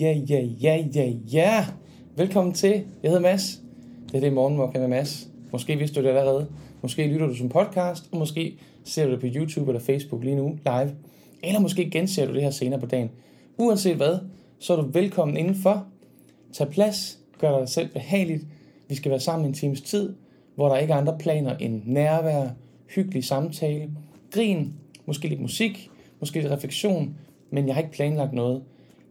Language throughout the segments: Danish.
ja, ja, ja, ja, ja. Velkommen til. Jeg hedder Mads. Det er det morgenmok med Mads. Måske vidste du det allerede. Måske lytter du som podcast, og måske ser du det på YouTube eller Facebook lige nu live. Eller måske genser du det her senere på dagen. Uanset hvad, så er du velkommen indenfor. Tag plads. Gør dig selv behageligt. Vi skal være sammen en times tid, hvor der ikke er andre planer end nærvær, hyggelig samtale, grin, måske lidt musik, måske lidt refleksion, men jeg har ikke planlagt noget.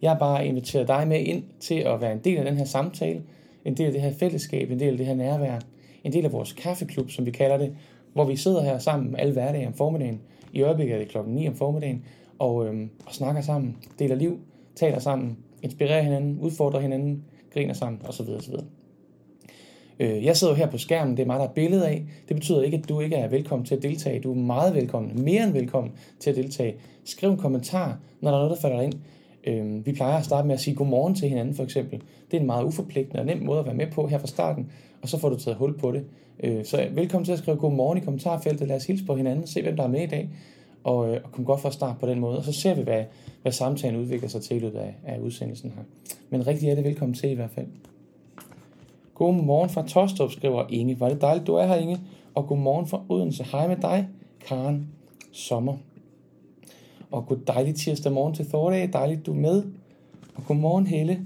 Jeg har bare inviteret dig med ind til at være en del af den her samtale, en del af det her fællesskab, en del af det her nærvær, en del af vores kaffeklub, som vi kalder det, hvor vi sidder her sammen alle hverdage om formiddagen. I øjeblikket er det klokken 9 om formiddagen, og, øhm, og snakker sammen, deler liv, taler sammen, inspirerer hinanden, udfordrer hinanden, griner sammen osv. osv. Øh, jeg sidder her på skærmen, det er mig, der er billede af. Det betyder ikke, at du ikke er velkommen til at deltage. Du er meget velkommen, mere end velkommen til at deltage. Skriv en kommentar, når der er noget, der falder ind. Øh, vi plejer at starte med at sige godmorgen til hinanden, for eksempel. Det er en meget uforpligtende og nem måde at være med på her fra starten, og så får du taget hul på det. Øh, så velkommen til at skrive godmorgen i kommentarfeltet. Lad os hilse på hinanden, se hvem der er med i dag, og, øh, og kom godt fra start på den måde. Og så ser vi, hvad, hvad samtalen udvikler sig til i løbet af, af udsendelsen her. Men rigtig hjertelig velkommen til i hvert fald. Godmorgen fra Tostrup, skriver Inge. Var det dejligt, du er her, Inge. Og godmorgen fra Odense. Hej med dig, Karen Sommer. Og god dejlig tirsdag morgen til Thordag. Dejligt, du er med. Og godmorgen, Helle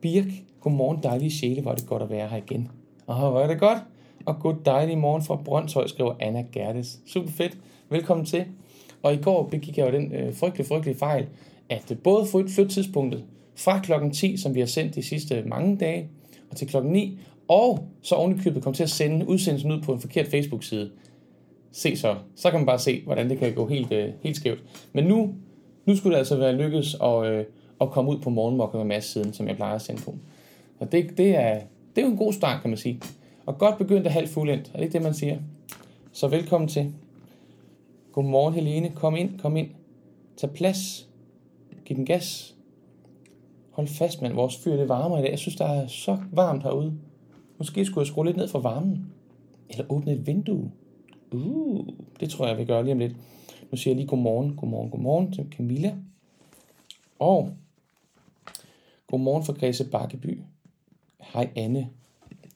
Birk. godmorgen, dejlige sjæle. Hvor er det godt at være her igen. Og hvor er det godt. Og god dejlig morgen fra Brøndshøj, skriver Anna Gertes. Super fedt. Velkommen til. Og i går begik jeg jo den øh, frygtelige, frygtelige fejl, at øh, både flytte tidspunktet fra klokken 10, som vi har sendt de sidste mange dage, og til klokken 9, og så ovenikøbet kom til at sende udsendelsen ud på en forkert Facebook-side. Se så. Så kan man bare se, hvordan det kan gå helt, øh, helt skævt. Men nu, nu skulle det altså være lykkedes at, øh, at komme ud på morgenmokken med masse siden, som jeg plejer at sende på. Og det, det, er, det er jo en god start, kan man sige. Og godt begyndt er halvt fuldendt. Er det ikke det, man siger? Så velkommen til. Godmorgen, Helene. Kom ind, kom ind. Tag plads. Giv den gas. Hold fast, mand. Vores fyr det varmer i dag. Jeg synes, der er så varmt herude. Måske skulle jeg skrue lidt ned for varmen. Eller åbne et vindue. Uh, det tror jeg, vi gør lige om lidt. Nu siger jeg lige godmorgen, godmorgen, godmorgen til Camilla. Og godmorgen fra Græse Bakkeby. Hej Anne.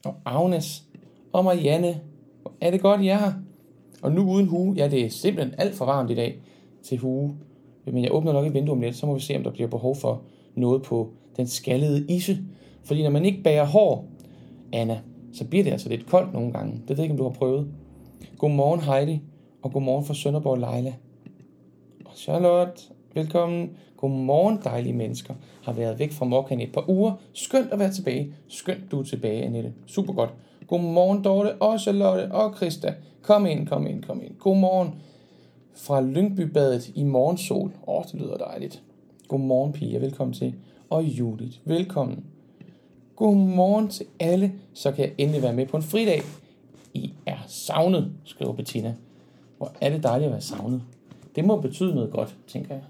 Og Agnes. Og Marianne. Er det godt, I er her? Og nu uden hue. Ja, det er simpelthen alt for varmt i dag til hue. Men jeg åbner nok et vindue om lidt, så må vi se, om der bliver behov for noget på den skaldede isse. Fordi når man ikke bærer hår, Anna, så bliver det altså lidt koldt nogle gange. Det ved jeg ikke, om du har prøvet. Godmorgen Heidi, og godmorgen fra Sønderborg Leila. Og Charlotte, velkommen. Godmorgen dejlige mennesker. Har været væk fra Mokkan et par uger. Skønt at være tilbage. Skønt du er tilbage, Annette. Super godt. Godmorgen Dorte og Charlotte og Krista. Kom ind, kom ind, kom ind. Godmorgen fra Lyngbybadet i morgensol. Åh, oh, det lyder dejligt. Godmorgen Pia, velkommen til. Og Judith, velkommen. Godmorgen til alle, så kan jeg endelig være med på en fridag. I er savnet, skriver Bettina. Hvor er det dejligt at være savnet. Det må betyde noget godt, tænker jeg.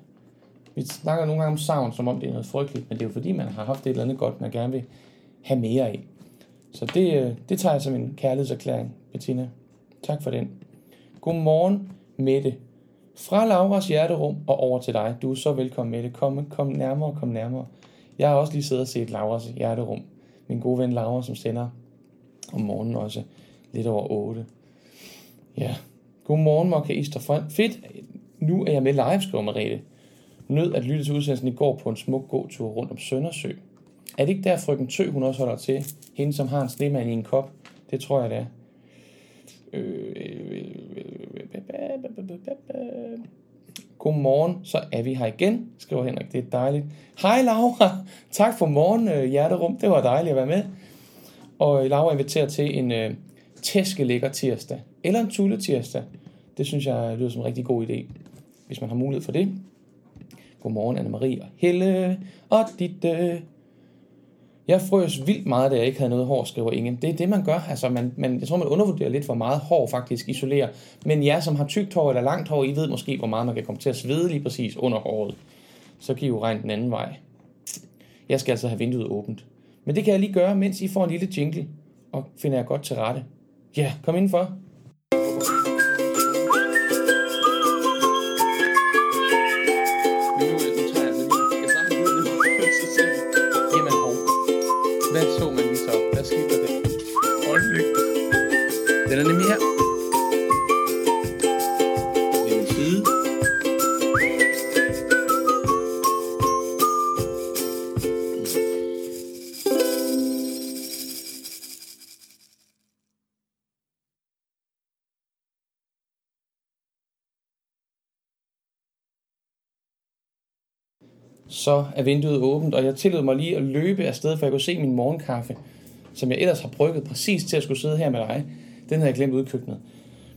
Vi snakker nogle gange om savn, som om det er noget frygteligt, men det er jo fordi, man har haft et eller andet godt, man gerne vil have mere af. Så det, øh, det tager jeg som en kærlighedserklæring, Bettina. Tak for den. Godmorgen, Mette. Fra Lauras hjerterum og over til dig. Du er så velkommen, Mette. Kom, kom nærmere, kom nærmere. Jeg har også lige siddet og set Lauras hjerterum. Min gode ven Laura, som sender om morgenen også lidt over 8. Ja. Godmorgen, Mokka Ister. Fedt. Nu er jeg med live, skriver Merete. Nød at lytte til udsendelsen i går på en smuk gåtur rundt om Søndersø. Er det ikke der, frøken Tø, hun også holder til? Hende, som har en snemand i en kop. Det tror jeg, det er. Godmorgen, så er vi her igen, skriver Henrik. Det er dejligt. Hej Laura, tak for morgen, øh, hjerterum. Det var dejligt at være med. Og øh, Laura inviterer til en øh, uh, tæskelækker tirsdag, eller en tulle tirsdag. Det synes jeg lyder som en rigtig god idé, hvis man har mulighed for det. Godmorgen, Anne-Marie og Helle og Ditte. Jeg frøs vildt meget, da jeg ikke havde noget hår, skriver ingen. Det er det, man gør. Altså, man, man, jeg tror, man undervurderer lidt, hvor meget hår faktisk isolerer. Men jer, som har tykt hår eller langt hår, I ved måske, hvor meget man kan komme til at svede lige præcis under håret. Så kan jo regne den anden vej. Jeg skal altså have vinduet åbent. Men det kan jeg lige gøre, mens I får en lille jingle, og finder jeg godt til rette. Ja, kom indenfor. Så er vinduet åbent, og jeg tillod mig lige at løbe afsted, for jeg kunne se min morgenkaffe, som jeg ellers har brygget præcis til at skulle sidde her med dig. Den havde jeg glemt ud i køkkenet.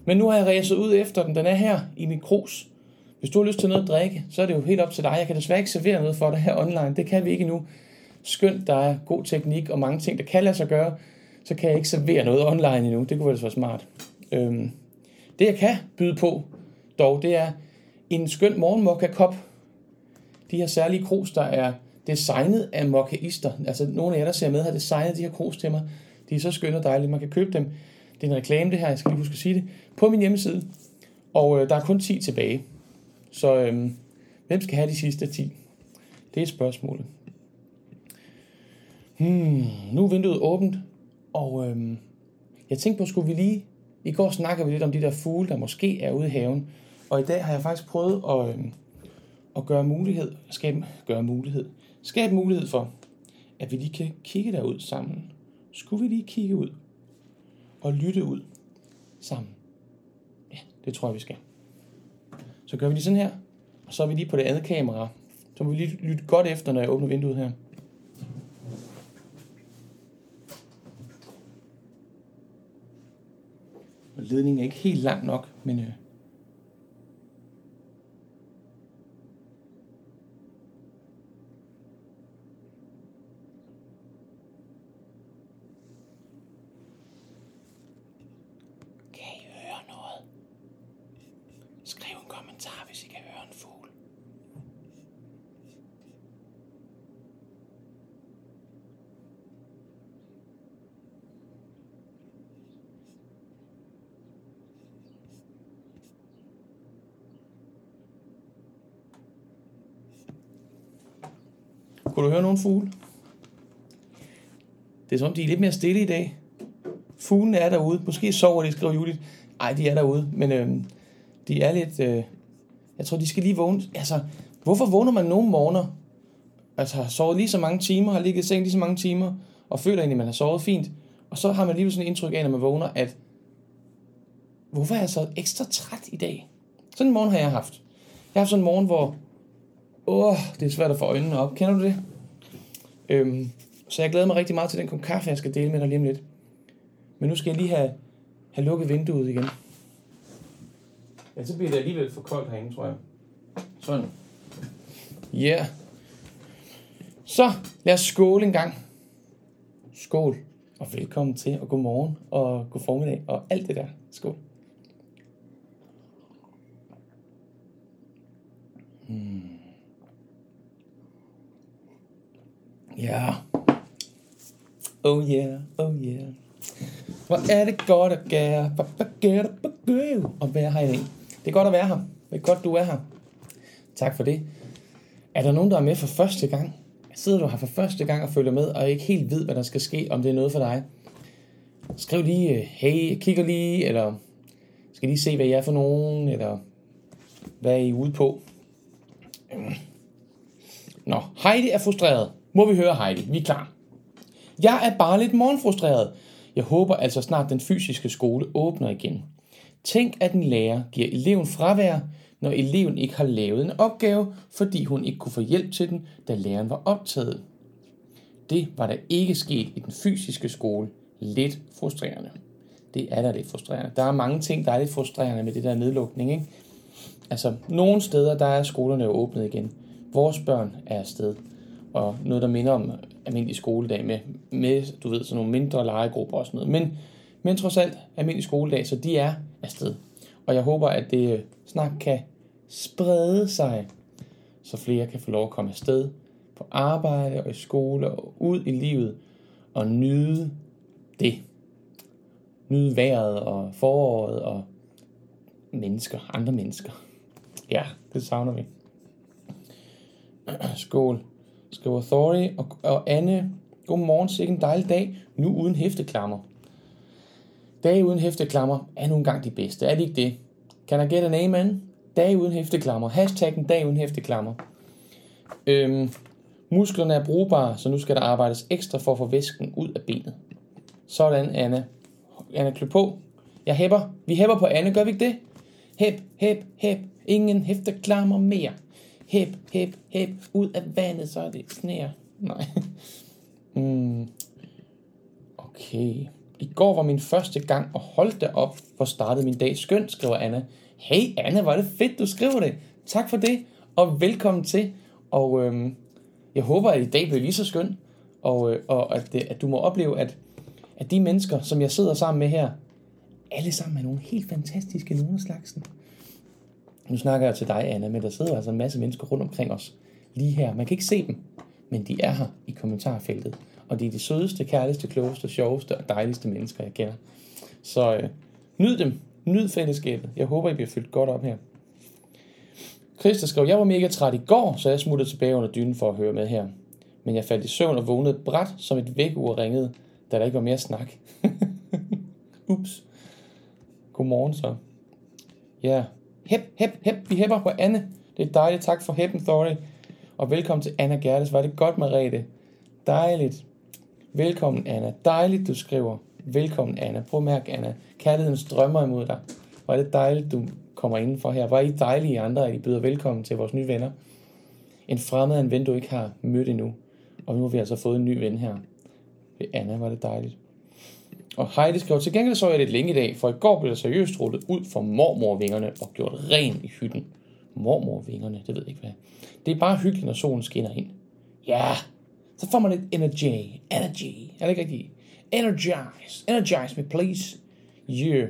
Men nu har jeg ræset ud efter den. Den er her i min krus. Hvis du har lyst til noget at drikke, så er det jo helt op til dig. Jeg kan desværre ikke servere noget for dig her online. Det kan vi ikke nu. Skønt, der er god teknik og mange ting, der kan lade sig gøre, så kan jeg ikke servere noget online endnu. Det kunne ellers være smart. Øhm, det jeg kan byde på, dog, det er en skøn morgenmokka-kop de her særlige krus, der er designet af mokkaister. Altså nogle af jer, der ser med, har designet de her krus til mig. De er så skønne og dejlige, man kan købe dem. Det er en reklame det her, jeg skal lige huske at sige det, på min hjemmeside. Og øh, der er kun 10 tilbage. Så øh, hvem skal have de sidste 10? Det er spørgsmålet. Hmm, nu er vinduet åbent, og øh, jeg tænkte på, skulle vi lige... I går snakkede vi lidt om de der fugle, der måske er ude i haven. Og i dag har jeg faktisk prøvet at... Øh, og gøre mulighed, skabe, gøre mulighed, skabe mulighed for, at vi lige kan kigge derud sammen. Skulle vi lige kigge ud og lytte ud sammen? Ja, det tror jeg, vi skal. Så gør vi lige sådan her, og så er vi lige på det andet kamera. Så må vi lige lytte godt efter, når jeg åbner vinduet her. Ledningen er ikke helt lang nok, men øh, Kunne du høre nogle fugle? Det er som om, de er lidt mere stille i dag. Fuglene er derude. Måske sover de, skriver Judith. Ej, de er derude. Men øh, de er lidt... Øh, jeg tror, de skal lige vågne. Altså, hvorfor vågner man nogle morgener? Altså, har sovet lige så mange timer, har ligget i seng lige så mange timer, og føler egentlig, at man har sovet fint. Og så har man lige sådan et indtryk af, når man vågner, at hvorfor er jeg så ekstra træt i dag? Sådan en morgen har jeg haft. Jeg har haft sådan en morgen, hvor Åh, det er svært at få øjnene op. Kender du det? Øhm, så jeg glæder mig rigtig meget til den kop kaffe, jeg skal dele med dig lige om lidt. Men nu skal jeg lige have, have lukket vinduet igen. Ja, så bliver det alligevel for koldt herinde, tror jeg. Sådan. Ja. Yeah. Så lad os skåle en gang. Skål. Og velkommen til, og god morgen, og god formiddag, og alt det der. Skål. Ja. Oh yeah, oh yeah. Hvor er det godt at gære, og være her i dag. Det er godt at være her. Det er godt, du er her. Tak for det. Er der nogen, der er med for første gang? Sidder du her for første gang og følger med, og ikke helt ved, hvad der skal ske, om det er noget for dig? Skriv lige, øh, hey, jeg kigger lige, eller skal lige se, hvad jeg er for nogen, eller hvad er I ude på? Nå, Heidi er frustreret må vi høre Heidi. Vi er klar. Jeg er bare lidt morgenfrustreret. Jeg håber altså snart den fysiske skole åbner igen. Tænk, at en lærer giver eleven fravær, når eleven ikke har lavet en opgave, fordi hun ikke kunne få hjælp til den, da læreren var optaget. Det var der ikke sket i den fysiske skole. Lidt frustrerende. Det er da lidt frustrerende. Der er mange ting, der er lidt frustrerende med det der nedlukning. Ikke? Altså, nogle steder, der er skolerne jo åbnet igen. Vores børn er afsted og noget, der minder om almindelig skoledag med, med du ved, sådan nogle mindre legegrupper og sådan noget. Men, men trods alt almindelig skoledag, så de er afsted. Og jeg håber, at det øh, snart kan sprede sig, så flere kan få lov at komme afsted på arbejde og i skole og ud i livet og nyde det. Nyde vejret og foråret og mennesker, andre mennesker. Ja, det savner vi. Skål skriver Thorry og, og Anne Godmorgen, sikke en dejlig dag. Nu uden hæfteklammer. Dage uden hæfteklammer er nu engang de bedste. Er det ikke det? Kan I get an amen? Dage uden hæfteklammer. Hashtaggen dag uden hæfteklammer. Øhm, musklerne er brugbare, så nu skal der arbejdes ekstra for at få væsken ud af benet. Sådan, Anna. Anna, klø på. Jeg hæpper. Vi hæpper på Anne, gør vi ikke det? Hæp, hæp, hæp. Ingen hæfteklammer mere. Hæb, hæb, hæb. Ud af vandet, så er det sneer. Nej. Mm. Okay. I går var min første gang, og hold da op, hvor startede min dag skønt, skriver Anna. Hey Anna, var det fedt, du skriver det. Tak for det, og velkommen til. Og øhm, jeg håber, at i dag bliver lige så skøn, og, øh, og at, at du må opleve, at, at de mennesker, som jeg sidder sammen med her, alle sammen er nogle helt fantastiske nogen af slagsen. Nu snakker jeg til dig, Anna, men der sidder altså en masse mennesker rundt omkring os. Lige her. Man kan ikke se dem, men de er her i kommentarfeltet. Og de er de sødeste, kærligste, klogeste, sjoveste og dejligste mennesker, jeg kender. Så øh, nyd dem. Nyd fællesskabet. Jeg håber, I bliver fyldt godt op her. Christa skrev, jeg var mega træt i går, så jeg smuttede tilbage under dynen for at høre med her. Men jeg faldt i søvn og vågnede bræt, som et vækkeur ringede, da der ikke var mere snak. Ups. Godmorgen så. Ja. Hep, hep, hep. Vi hepper på Anne. Det er dejligt. Tak for heppen, Thorne. Og velkommen til Anna Gerdes. Var det godt, Marete? Dejligt. Velkommen, Anna. Dejligt, du skriver. Velkommen, Anna. Prøv at mærke, Anna. Kærligheden strømmer imod dig. Var det dejligt, du kommer indenfor her. Var I dejlige andre, at I byder velkommen til vores nye venner. En fremmed en ven, du ikke har mødt endnu. Og nu har vi altså fået en ny ven her. Ved Anna var det dejligt. Og Heidi skrev, til gengæld så jeg lidt længe i dag, for i går blev der seriøst rullet ud for mormorvingerne og gjort ren i hytten. Mormorvingerne, det ved jeg ikke hvad. Det er bare hyggeligt, når solen skinner ind. Ja, så får man lidt energy. Energy. Er det ikke rigtigt? Energize. Energize me, please. Yeah.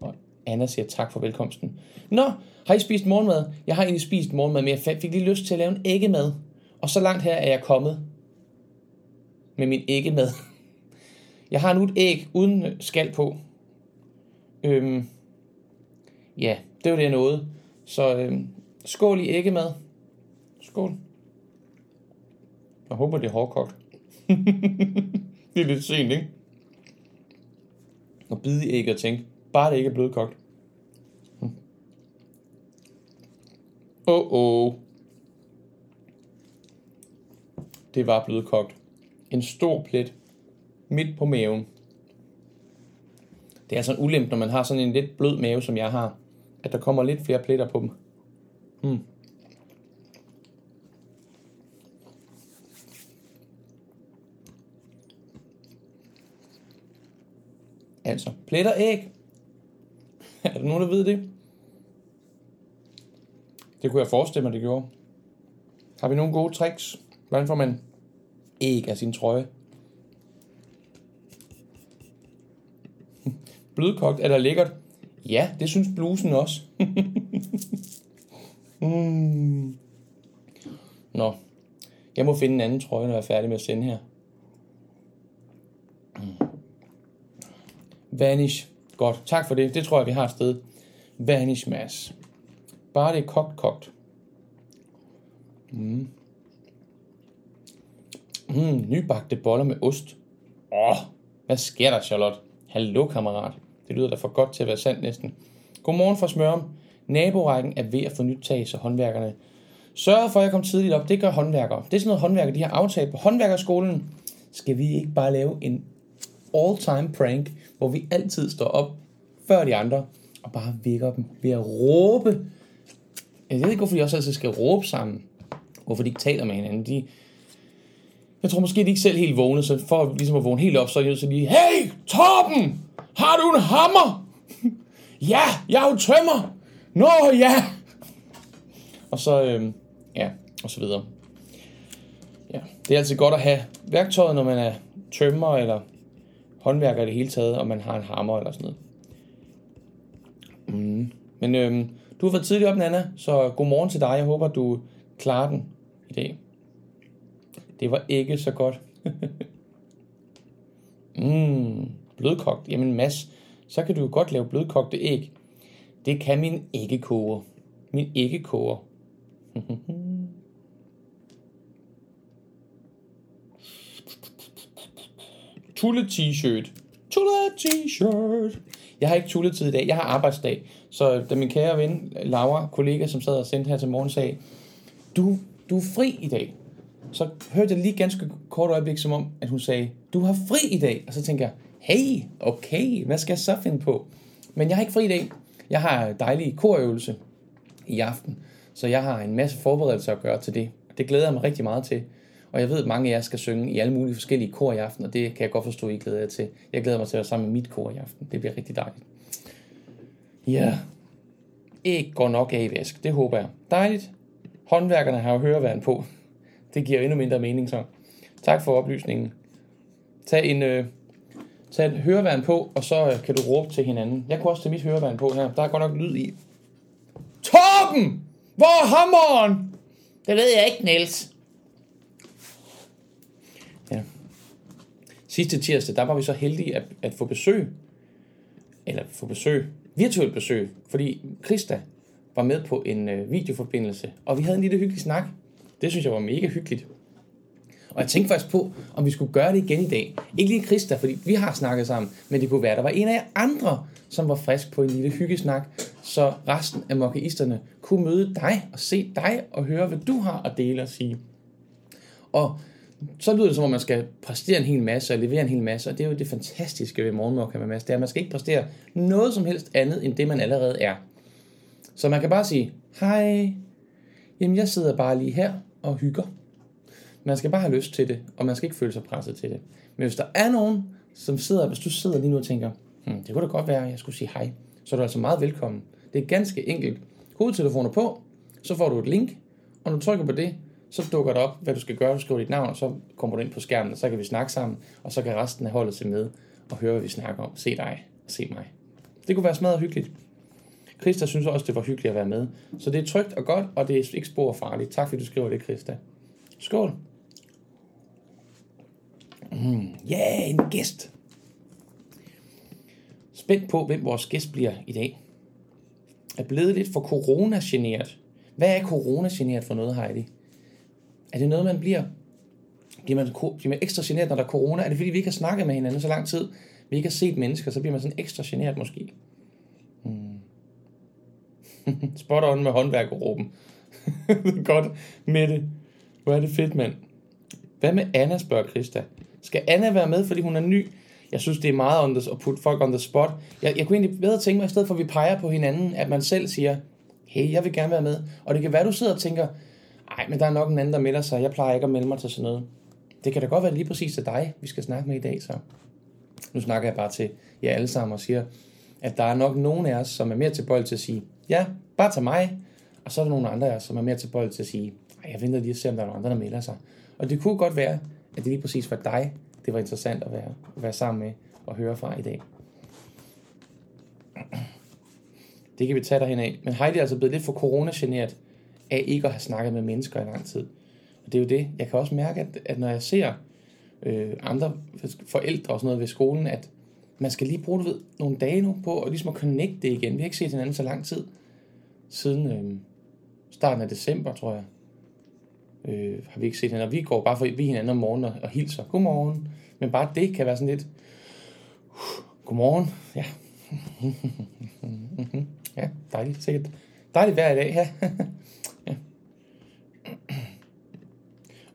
Og Anna siger tak for velkomsten. Nå, har I spist morgenmad? Jeg har egentlig spist morgenmad, men jeg fik lige lyst til at lave en æggemad. Og så langt her er jeg kommet med min æggemad. Jeg har nu et æg uden skal på. Øhm, ja, det var det, jeg nåede. Så øhm, skål i æggemad. Skål. Jeg håber, det er hårdkogt. det er lidt sent, ikke? Og bide i æg og tænke, bare det ikke er blødkogt. Hm. Åh, oh, oh. Det var blødkogt. En stor plet midt på maven. Det er sådan ulemt, når man har sådan en lidt blød mave, som jeg har, at der kommer lidt flere pletter på dem. Hmm. Altså, pletter æg. er der nogen, der ved det? Det kunne jeg forestille mig, det gjorde. Har vi nogle gode tricks? Hvordan får man æg af sin trøje? Blødkogt, er der lækkert? Ja, det synes blusen også. mm. Nå, jeg må finde en anden trøje, når jeg er færdig med at sende her. Hmm. Vanish. Godt, tak for det. Det tror jeg, vi har et sted. Vanish mass. Bare det er kogt, kogt. Mm. Mm, nybagte boller med ost. Åh, oh, hvad sker der, Charlotte? Hallo, kammerat. Det lyder da for godt til at være sandt næsten. Godmorgen fra Smørum. Naborækken er ved at få nyt tag, så håndværkerne sørger for, at jeg kommer tidligt op. Det gør håndværkere. Det er sådan noget, håndværkere de har aftalt på håndværkerskolen. Skal vi ikke bare lave en all-time prank, hvor vi altid står op før de andre og bare vækker dem ved at råbe. Altså, jeg ved ikke, hvorfor de også altid skal råbe sammen. Hvorfor de ikke taler med hinanden. De, jeg tror måske, de ikke selv helt vågne, så for ligesom at vågne helt op, så er de nødt til lige, Hey, Torben! Har du en hammer? ja, jeg er jo tømmer! Nå, ja! Og så, øh, ja, og så videre. Ja, det er altid godt at have værktøjet, når man er tømmer eller håndværker i det hele taget, og man har en hammer eller sådan noget. Mm. Men øh, du har været tidligt op, Nana, så god morgen til dig. Jeg håber, du klarer den i dag. Det var ikke så godt. mm, blødkogt. Jamen Mads, så kan du jo godt lave blødkogte æg. Det kan min æggekoger. Min æggekoger. Tulle t-shirt. Tulle t-shirt. Jeg har ikke tulletid i dag. Jeg har arbejdsdag. Så da min kære ven, Laura, kollega, som sad og sendte her til morgen, sagde, du, du er fri i dag. Så hørte jeg lige ganske kort øjeblik, som om, at hun sagde, du har fri i dag. Og så tænker jeg, hey, okay, hvad skal jeg så finde på? Men jeg har ikke fri i dag. Jeg har dejlig korøvelse i aften, så jeg har en masse forberedelser at gøre til det. Det glæder jeg mig rigtig meget til. Og jeg ved, at mange af jer skal synge i alle mulige forskellige kor i aften, og det kan jeg godt forstå, at I glæder jer til. Jeg glæder mig til at være sammen med mit kor i aften. Det bliver rigtig dejligt. Ja, ikke går nok af i vask. Det håber jeg. Dejligt. Håndværkerne har jo høreværn på. Det giver endnu mindre mening så. Tak for oplysningen. Tag en, øh, tag et høreværn på, og så øh, kan du råbe til hinanden. Jeg kunne også tage mit høreværn på her. Der er godt nok lyd i. Torben! Hvor er hammeren? Det ved jeg ikke, Niels. Ja. Sidste tirsdag, der var vi så heldige at, at få besøg. Eller få besøg. Virtuelt besøg. Fordi Krista var med på en øh, videoforbindelse. Og vi havde en lille hyggelig snak. Det synes jeg var mega hyggeligt. Og jeg tænkte faktisk på, om vi skulle gøre det igen i dag. Ikke lige Krista, fordi vi har snakket sammen, men det kunne være, at der var en af jer andre, som var frisk på en lille hyggesnak, så resten af mokkeisterne kunne møde dig og se dig og høre, hvad du har at dele og sige. Og så lyder det som om, man skal præstere en hel masse og levere en hel masse, og det er jo det fantastiske ved morgenmokka med Mads, det er, at man skal ikke præstere noget som helst andet, end det man allerede er. Så man kan bare sige, hej, jamen jeg sidder bare lige her og hygger. Man skal bare have lyst til det, og man skal ikke føle sig presset til det. Men hvis der er nogen, som sidder, hvis du sidder lige nu og tænker, hm, det kunne da godt være, at jeg skulle sige hej, så er du altså meget velkommen. Det er ganske enkelt. Hovedtelefoner på, så får du et link, og når du trykker på det, så dukker det op, hvad du skal gøre. Du skriver dit navn, og så kommer du ind på skærmen, og så kan vi snakke sammen, og så kan resten af holdet se med og høre, hvad vi snakker om. Se dig og se mig. Det kunne være smadret hyggeligt. Krista synes også, det var hyggeligt at være med. Så det er trygt og godt, og det er ikke spor farligt. Tak fordi du skriver det, Krista. Skål. Mm, yeah, en gæst. Spændt på, hvem vores gæst bliver i dag. Er blevet lidt for corona-generet. Hvad er corona-generet for noget, Heidi? Er det noget, man bliver? Bliver man, bliver man ekstra generet, når der er corona? Er det fordi, vi ikke har snakket med hinanden så lang tid? Vi ikke har set mennesker, så bliver man sådan ekstra generet måske. Spot on med håndværkerråben. Godt, Mette. Hvor er det fedt, mand. Hvad med Anna, spørger Krista. Skal Anna være med, fordi hun er ny? Jeg synes, det er meget on the, at putte folk on the spot. Jeg, jeg kunne egentlig bedre tænke mig, i stedet for at vi peger på hinanden, at man selv siger, hey, jeg vil gerne være med. Og det kan være, du sidder og tænker, nej, men der er nok en anden, der melder sig. Jeg plejer ikke at melde mig til sådan noget. Det kan da godt være lige præcis til dig, vi skal snakke med i dag, så. Nu snakker jeg bare til jer alle sammen og siger, at der er nok nogen af os, som er mere tilbøjelige til at sige, ja, bare tag mig. Og så er der nogle andre af os, som er mere tilbøjelige til at sige, jeg venter lige at se, om der er nogle andre, der melder sig. Og det kunne godt være, at det lige præcis var dig, det var interessant at være, at være sammen med og høre fra i dag. Det kan vi tage derhen af. Men Heidi er altså blevet lidt for corona-generet af ikke at have snakket med mennesker i lang tid. Og det er jo det. Jeg kan også mærke, at, at når jeg ser øh, andre forældre og sådan noget ved skolen, at man skal lige bruge du ved, nogle dage nu på og ligesom at connecte igen. Vi har ikke set hinanden så lang tid. Siden øh, starten af december, tror jeg øh, har vi ikke set hinanden. Og vi går bare forbi hinanden om morgenen og, og hilser. Godmorgen. Men bare det kan være sådan lidt, uh, godmorgen. Ja. ja, dejligt. Sikkert. Dejligt hver i dag. Ja. ja.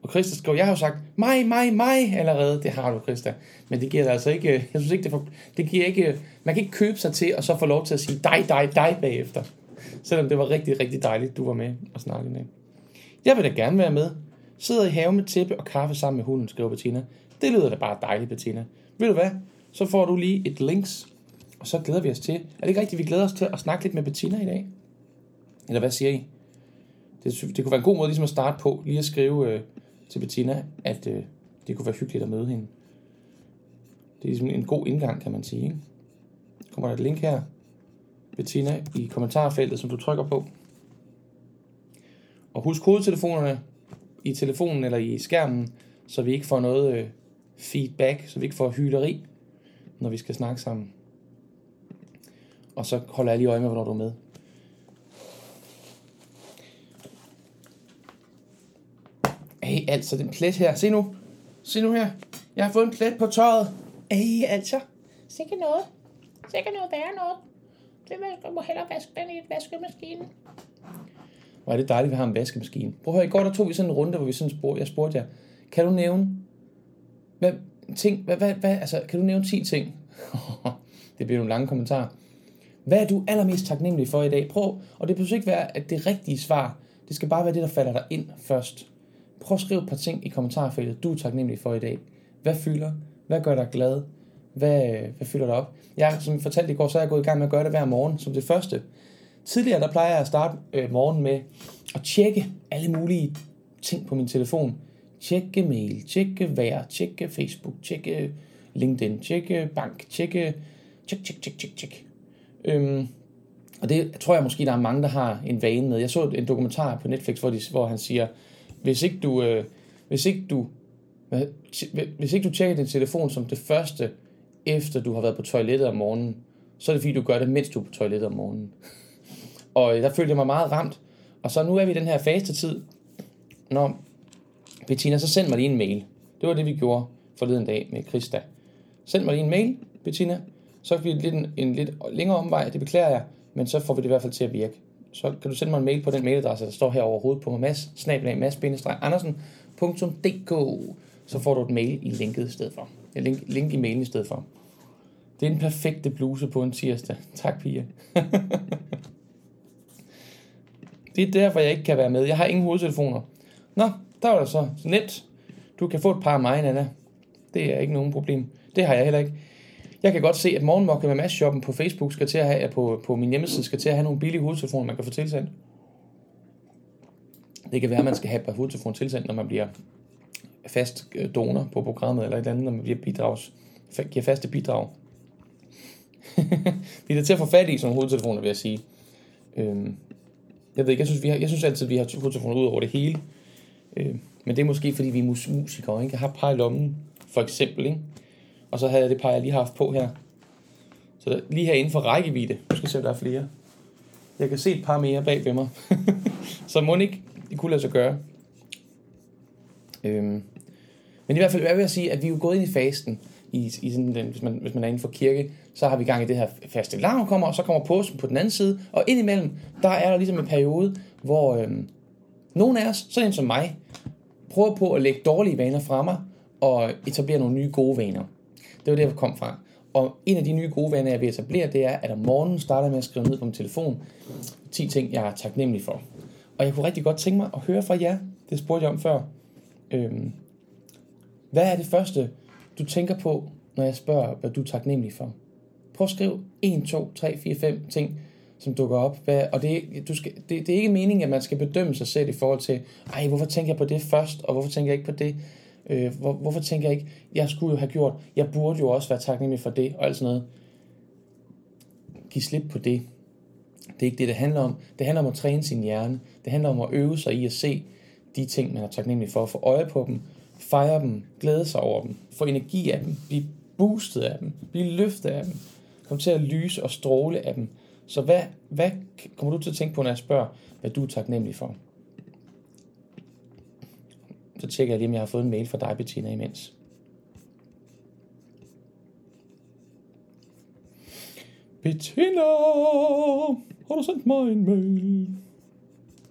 Og Christa skriver, jeg har jo sagt mig, mig, mig allerede. Det har du, Christa. Men det giver det altså ikke, jeg synes ikke, det, for, det giver ikke, man kan ikke købe sig til, og så få lov til at sige dig, dig, dig bagefter. Selvom det var rigtig, rigtig dejligt, du var med og snakke med. Jeg vil da gerne være med. Sidder i haven med tæppe og kaffe sammen med hunden, skriver Bettina. Det lyder da bare dejligt, Bettina. Ved du hvad? Så får du lige et links, og så glæder vi os til. Er det ikke rigtigt, vi glæder os til at snakke lidt med Bettina i dag? Eller hvad siger I? Det, det kunne være en god måde ligesom at starte på, lige at skrive øh, til Bettina, at øh, det kunne være hyggeligt at møde hende. Det er ligesom en god indgang, kan man sige. Ikke? Kommer der et link her, Bettina, i kommentarfeltet, som du trykker på. Og husk hovedtelefonerne i telefonen eller i skærmen, så vi ikke får noget øh, feedback, så vi ikke får hyleri, når vi skal snakke sammen. Og så holder jeg lige øje med, hvornår du er med. Hey, altså den plet her. Se nu. Se nu her. Jeg har fået en plet på tøjet. Hey, altså. Sikke noget. Sikke noget værre noget. Det vil, jeg må hellere vaske den i et vaskemaskine. Hvor er det dejligt, at vi har en vaskemaskine. Prøv at høre, i går der tog vi sådan en runde, hvor vi sådan spurgte, jeg spurgte jer, kan du nævne, hvad, ting, hvad, hvad, hvad, altså, kan du nævne 10 ting? det bliver nogle lange kommentarer. Hvad er du allermest taknemmelig for i dag? Prøv, og det behøver ikke være at det rigtige svar. Det skal bare være det, der falder dig ind først. Prøv at skrive et par ting i kommentarfeltet, du er taknemmelig for i dag. Hvad fylder? Hvad gør dig glad? Hvad, hvad fylder dig op? Jeg, som jeg fortalte i går, så er jeg gået i gang med at gøre det hver morgen som det første. Tidligere, der plejer jeg at starte øh, morgen med at tjekke alle mulige ting på min telefon. Tjekke mail, tjekke vejr, tjekke Facebook, tjekke LinkedIn, tjekke bank, tjekke... Tjek, tjek, tjek, tjek, tjek. Øhm, og det tror jeg måske, der er mange, der har en vane med. Jeg så en dokumentar på Netflix, hvor, de, hvor han siger, hvis ikke du, øh, hvis ikke du, hvad, hvis ikke du tjekker din telefon som det første, efter du har været på toilettet om morgenen, så er det fordi, du gør det, mens du er på toilettet om morgenen. og øh, der følte jeg mig meget ramt. Og så nu er vi i den her faste tid. Når Bettina, så send mig lige en mail. Det var det, vi gjorde forleden dag med Krista. Send mig lige en mail, Bettina. Så får vi lidt en, en lidt længere omvej, det beklager jeg, men så får vi det i hvert fald til at virke. Så kan du sende mig en mail på den mailadresse, der står her over hovedet på mig, mas-andersen.dk. så får du et mail i linket i stedet for. Link, link i mailen i stedet for. Det er en perfekte bluse på en tirsdag. Tak, Pia. det er derfor, jeg ikke kan være med. Jeg har ingen hovedtelefoner. Nå, der var det så nemt. Du kan få et par af mig, Nana. Det er ikke nogen problem. Det har jeg heller ikke. Jeg kan godt se, at morgenmokke med Mads shoppen på Facebook skal til at have, på, på min hjemmeside skal til at have nogle billige hovedtelefoner, man kan få tilsendt. Det kan være, at man skal have et par hovedtelefoner tilsendt, når man bliver fast øh, donor på programmet, eller et eller andet, når man bliver bidrags, giver faste bidrag. vi er da til at få fat i sådan nogle hovedtelefoner, vil jeg sige. Øhm, jeg ved ikke, jeg synes, vi har, jeg synes altid, vi har hovedtelefoner ud over det hele. Øhm, men det er måske, fordi vi er mus- musikere, ikke? Jeg har par i lommen, for eksempel, ikke? Og så havde jeg det par, jeg lige har haft på her. Så der, lige her inden for rækkevidde. Nu skal se, om der er flere. Jeg kan se et par mere bag ved mig. så må ikke, det kunne lade sig gøre. Øhm. Men i hvert fald, hvad vil jeg sige, at vi er jo gået ind i fasten, i, i sådan den, hvis, man, hvis man er inden for kirke, så har vi gang i det her faste larm kommer, og så kommer påsken på den anden side, og indimellem, der er der ligesom en periode, hvor øh, nogle af os, sådan en som mig, prøver på at lægge dårlige vaner fra mig, og etablere nogle nye gode vaner. Det var det, jeg kom fra. Og en af de nye gode vaner, jeg vil etablere, det er, at om morgenen starter med at skrive ned på min telefon 10 ting, jeg er taknemmelig for. Og jeg kunne rigtig godt tænke mig at høre fra jer. Det spurgte jeg om før. Øhm, hvad er det første, du tænker på, når jeg spørger, hvad du er taknemmelig for? Prøv at skrive 1, 2, 3, 4, 5 ting, som dukker op. Hvad, og det, du skal, det, det er ikke meningen, at man skal bedømme sig selv i forhold til, ej, hvorfor tænker jeg på det først, og hvorfor tænker jeg ikke på det? Øh, hvor, hvorfor tænker jeg ikke, jeg skulle jo have gjort, jeg burde jo også være taknemmelig for det, og alt sådan noget. Giv slip på det. Det er ikke det, det handler om. Det handler om at træne sin hjerne. Det handler om at øve sig i at se de ting, man er taknemmelig for, få øje på dem, fejre dem, glæde sig over dem, få energi af dem, blive boostet af dem, blive løftet af dem, komme til at lyse og stråle af dem. Så hvad, hvad kommer du til at tænke på, når jeg spørger, hvad du er taknemmelig for? Så tjekker jeg lige, om jeg har fået en mail fra dig, Bettina, imens. Bettina, har du sendt mig en mail?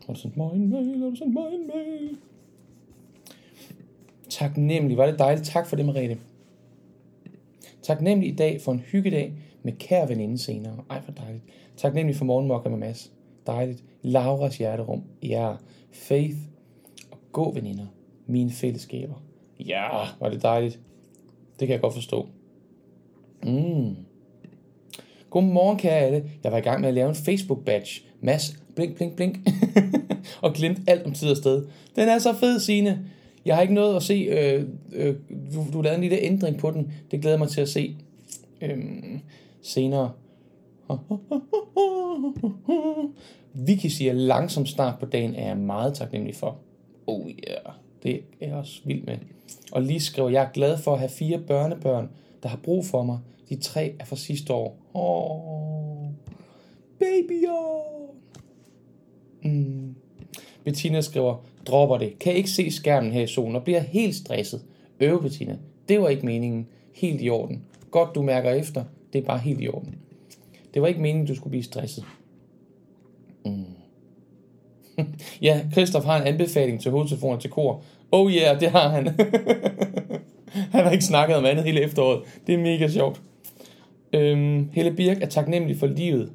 Har du sendt mig en mail? Har du sendt mig en mail? Taknemmelig. Var det dejligt. Tak for det, Merete. Taknemmelig i dag for en hyggedag med kær veninde senere. Ej, hvor dejligt. Taknemmelig for morgenmokker med Mads. Dejligt. Lauras hjerterum. Ja. Faith og gå veninder mine fællesskaber. Ja, var det dejligt. Det kan jeg godt forstå. Mm. Godmorgen, kære alle. Jeg var i gang med at lave en Facebook-badge. Mads, blink, blink, blink. og glemt alt om tid og sted. Den er så fed, sine. Jeg har ikke noget at se. Øh, øh, du, du lavede en lille ændring på den. Det glæder mig til at se øh, senere. Vicky siger, langsom start på dagen er jeg meget taknemmelig for. Oh yeah. Det er jeg også vild med. Og lige skriver, jeg er glad for at have fire børnebørn, der har brug for mig. De tre er fra sidste år. Åh, babyer. Mm. Bettina skriver, dropper det. Kan ikke se skærmen her i solen og bliver helt stresset. Øve, Bettina. Det var ikke meningen. helt i orden. Godt, du mærker efter. Det er bare helt i orden. Det var ikke meningen, du skulle blive stresset. Mm. ja, Christoph har en anbefaling til hovedtelefoner til kor. Oh yeah, det har han. han har ikke snakket om andet hele efteråret. Det er mega sjovt. Øhm, Helle Birk er taknemmelig for livet.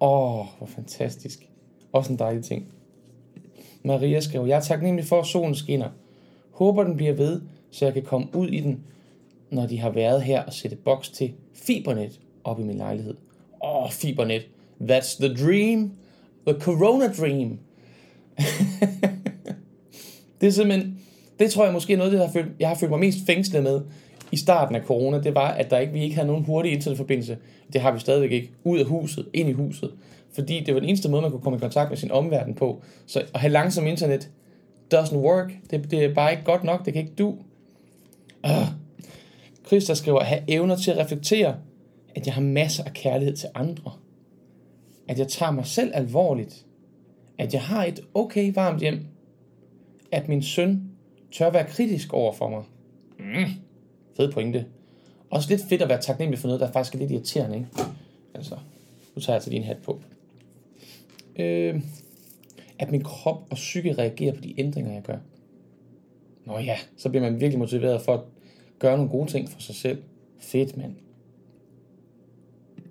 Åh, oh, hvor fantastisk. Også en dejlig ting. Maria skrev, jeg er taknemmelig for, at solen skinner. Håber, den bliver ved, så jeg kan komme ud i den, når de har været her og sætte boks til fibernet op i min lejlighed. Åh, oh, fibernet. That's the dream. The corona dream. det er simpelthen, det tror jeg måske er noget, det, jeg har følt, jeg har følt mig mest fængslet med i starten af corona, det var, at der ikke, vi ikke havde nogen hurtig internetforbindelse. Det har vi stadigvæk ikke. Ud af huset, ind i huset. Fordi det var den eneste måde, man kunne komme i kontakt med sin omverden på. Så at have langsom internet doesn't work. Det, det er bare ikke godt nok. Det kan ikke du. Uh. der skriver, at have evner til at reflektere, at jeg har masser af kærlighed til andre. At jeg tager mig selv alvorligt. At jeg har et okay varmt hjem. At min søn tør være kritisk over for mig. Mm. Fed pointe. Også lidt fedt at være taknemmelig for noget, der faktisk er lidt irriterende, ikke? Altså, nu tager jeg altså til din hat på. Øh, at min krop og psyke reagerer på de ændringer, jeg gør. Nå ja, så bliver man virkelig motiveret for at gøre nogle gode ting for sig selv. Fedt, mand.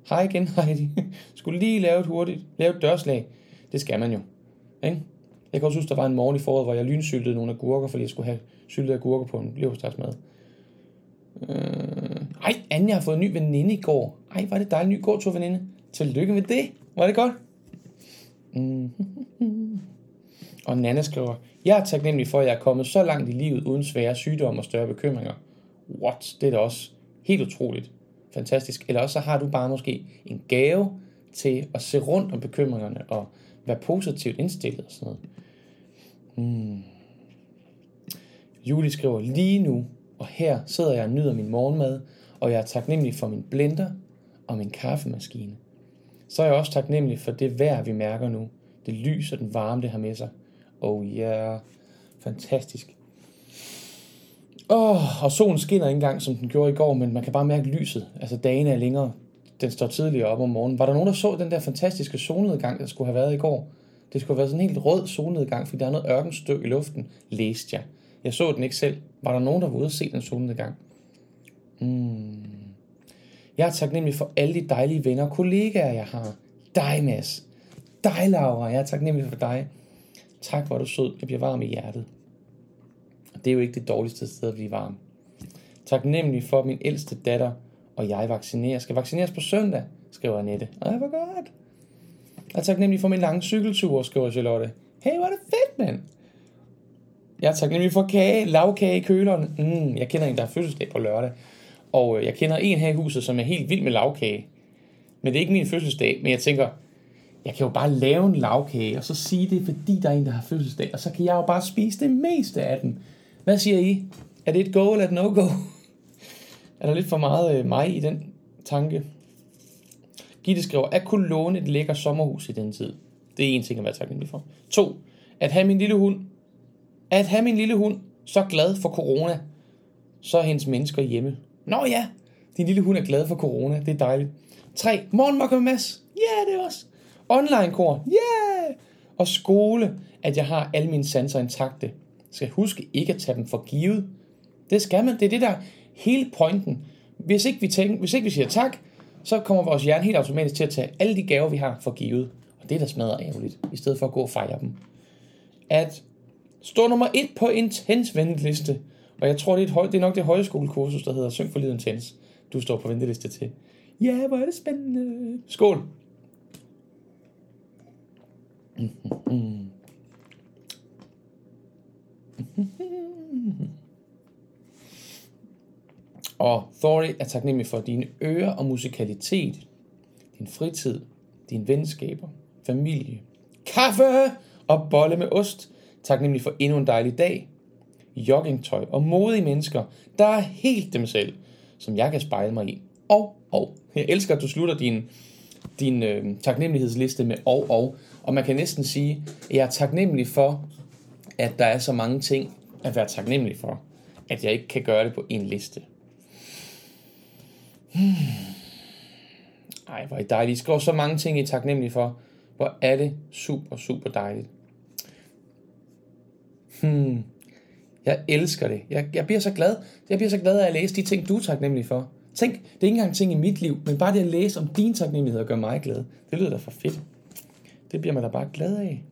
Hej igen, Heidi. Skulle lige lave et hurtigt, lave et dørslag. Det skal man jo. Ikke? Jeg kan også huske, der var en morgen i foråret, hvor jeg lynsyltede nogle agurker, fordi jeg skulle have syltet agurker på en leverpostejsmad. Øh, ej, Anja har fået en ny veninde i går. Ej, var det dejligt ny gåtur veninde. Tillykke med det. Var det godt? Mm. Og Nana skriver, jeg er taknemmelig for, at jeg er kommet så langt i livet uden svære sygdomme og større bekymringer. What? Det er da også helt utroligt. Fantastisk. Eller også så har du bare måske en gave til at se rundt om bekymringerne og være positivt indstillet og sådan noget. Mm. Julie skriver, lige nu og her sidder jeg og nyder min morgenmad, og jeg er taknemmelig for min blender og min kaffemaskine. Så er jeg også taknemmelig for det vejr, vi mærker nu. Det lys og den varme, det har med sig. Oh yeah, fantastisk. Oh, og solen skinner ikke engang, som den gjorde i går, men man kan bare mærke lyset. Altså dagen er længere. Den står tidligere op om morgenen. Var der nogen, der så den der fantastiske solnedgang, der skulle have været i går? Det skulle have været sådan en helt rød solnedgang, fordi der er noget ørkenstøv i luften, læste jeg. Jeg så den ikke selv. Var der nogen, der var ude og se den solnedgang? Mm. Jeg er taknemmelig for alle de dejlige venner og kollegaer, jeg har. Dig, Mads. Dig, Laura. Jeg er taknemmelig for dig. Tak, hvor du sød. Jeg bliver varm i hjertet. Det er jo ikke det dårligste sted at blive varm. Taknemmelig for, at min ældste datter og jeg vaccinerer. Skal vaccineres på søndag, skriver Annette. Ej, hvor godt. Jeg er taknemmelig for min lange cykeltur, skriver Charlotte. Hey, hvor er det fedt, mand. Jeg er taknemmelig for kage, lavkage i køleren. Mm, jeg kender en, der har fødselsdag på lørdag. Og øh, jeg kender en her i huset, som er helt vild med lavkage. Men det er ikke min fødselsdag, men jeg tænker, jeg kan jo bare lave en lavkage, og så sige det, fordi der er en, der har fødselsdag, og så kan jeg jo bare spise det meste af den. Hvad siger I? Er det et go eller et no-go? er der lidt for meget øh, mig i den tanke? Gitte skriver, at kunne låne et lækker sommerhus i den tid. Det er en ting at være taknemmelig for. To, at have min lille hund at have min lille hund så glad for corona, så er hendes mennesker hjemme. Nå ja, din lille hund er glad for corona, det er dejligt. 3. Morgenmokker med Mads. Ja, yeah, det er også. Online-kor. Ja. Yeah! Og skole, at jeg har alle mine sanser intakte. Jeg skal huske ikke at tage dem for givet. Det skal man. Det er det der hele pointen. Hvis ikke vi, tænker, hvis ikke vi siger tak, så kommer vores hjerne helt automatisk til at tage alle de gaver, vi har for givet. Og det er der smadrer ærgerligt, i stedet for at gå og fejre dem. At stå nummer et på intens venteliste. Og jeg tror, det er, et høj, det er nok det højskolekursus, der hedder Syng for livet intens. Du står på venteliste til. Ja, hvor er det spændende. Skål. Og Thorry er taknemmelig for dine ører og musikalitet, din fritid, dine venskaber, familie, kaffe og bolle med ost, taknemmelig for endnu en dejlig dag, joggingtøj og modige mennesker, der er helt dem selv, som jeg kan spejle mig i. Og, og. Jeg elsker, at du slutter din, din øh, taknemmelighedsliste med og, og. Og man kan næsten sige, at jeg er taknemmelig for, at der er så mange ting at være taknemmelig for, at jeg ikke kan gøre det på en liste. Hmm. Ej, hvor er det dejligt. I skriver så mange ting, I er taknemmelige for. Hvor er det super, super dejligt. Hmm. Jeg elsker det. Jeg, jeg bliver så glad. Jeg bliver så glad af at læse de ting, du er taknemmelig for. Tænk, det er ikke engang ting i mit liv, men bare det at læse om din taknemmelighed gør mig glad. Det lyder da for fedt. Det bliver man da bare glad af.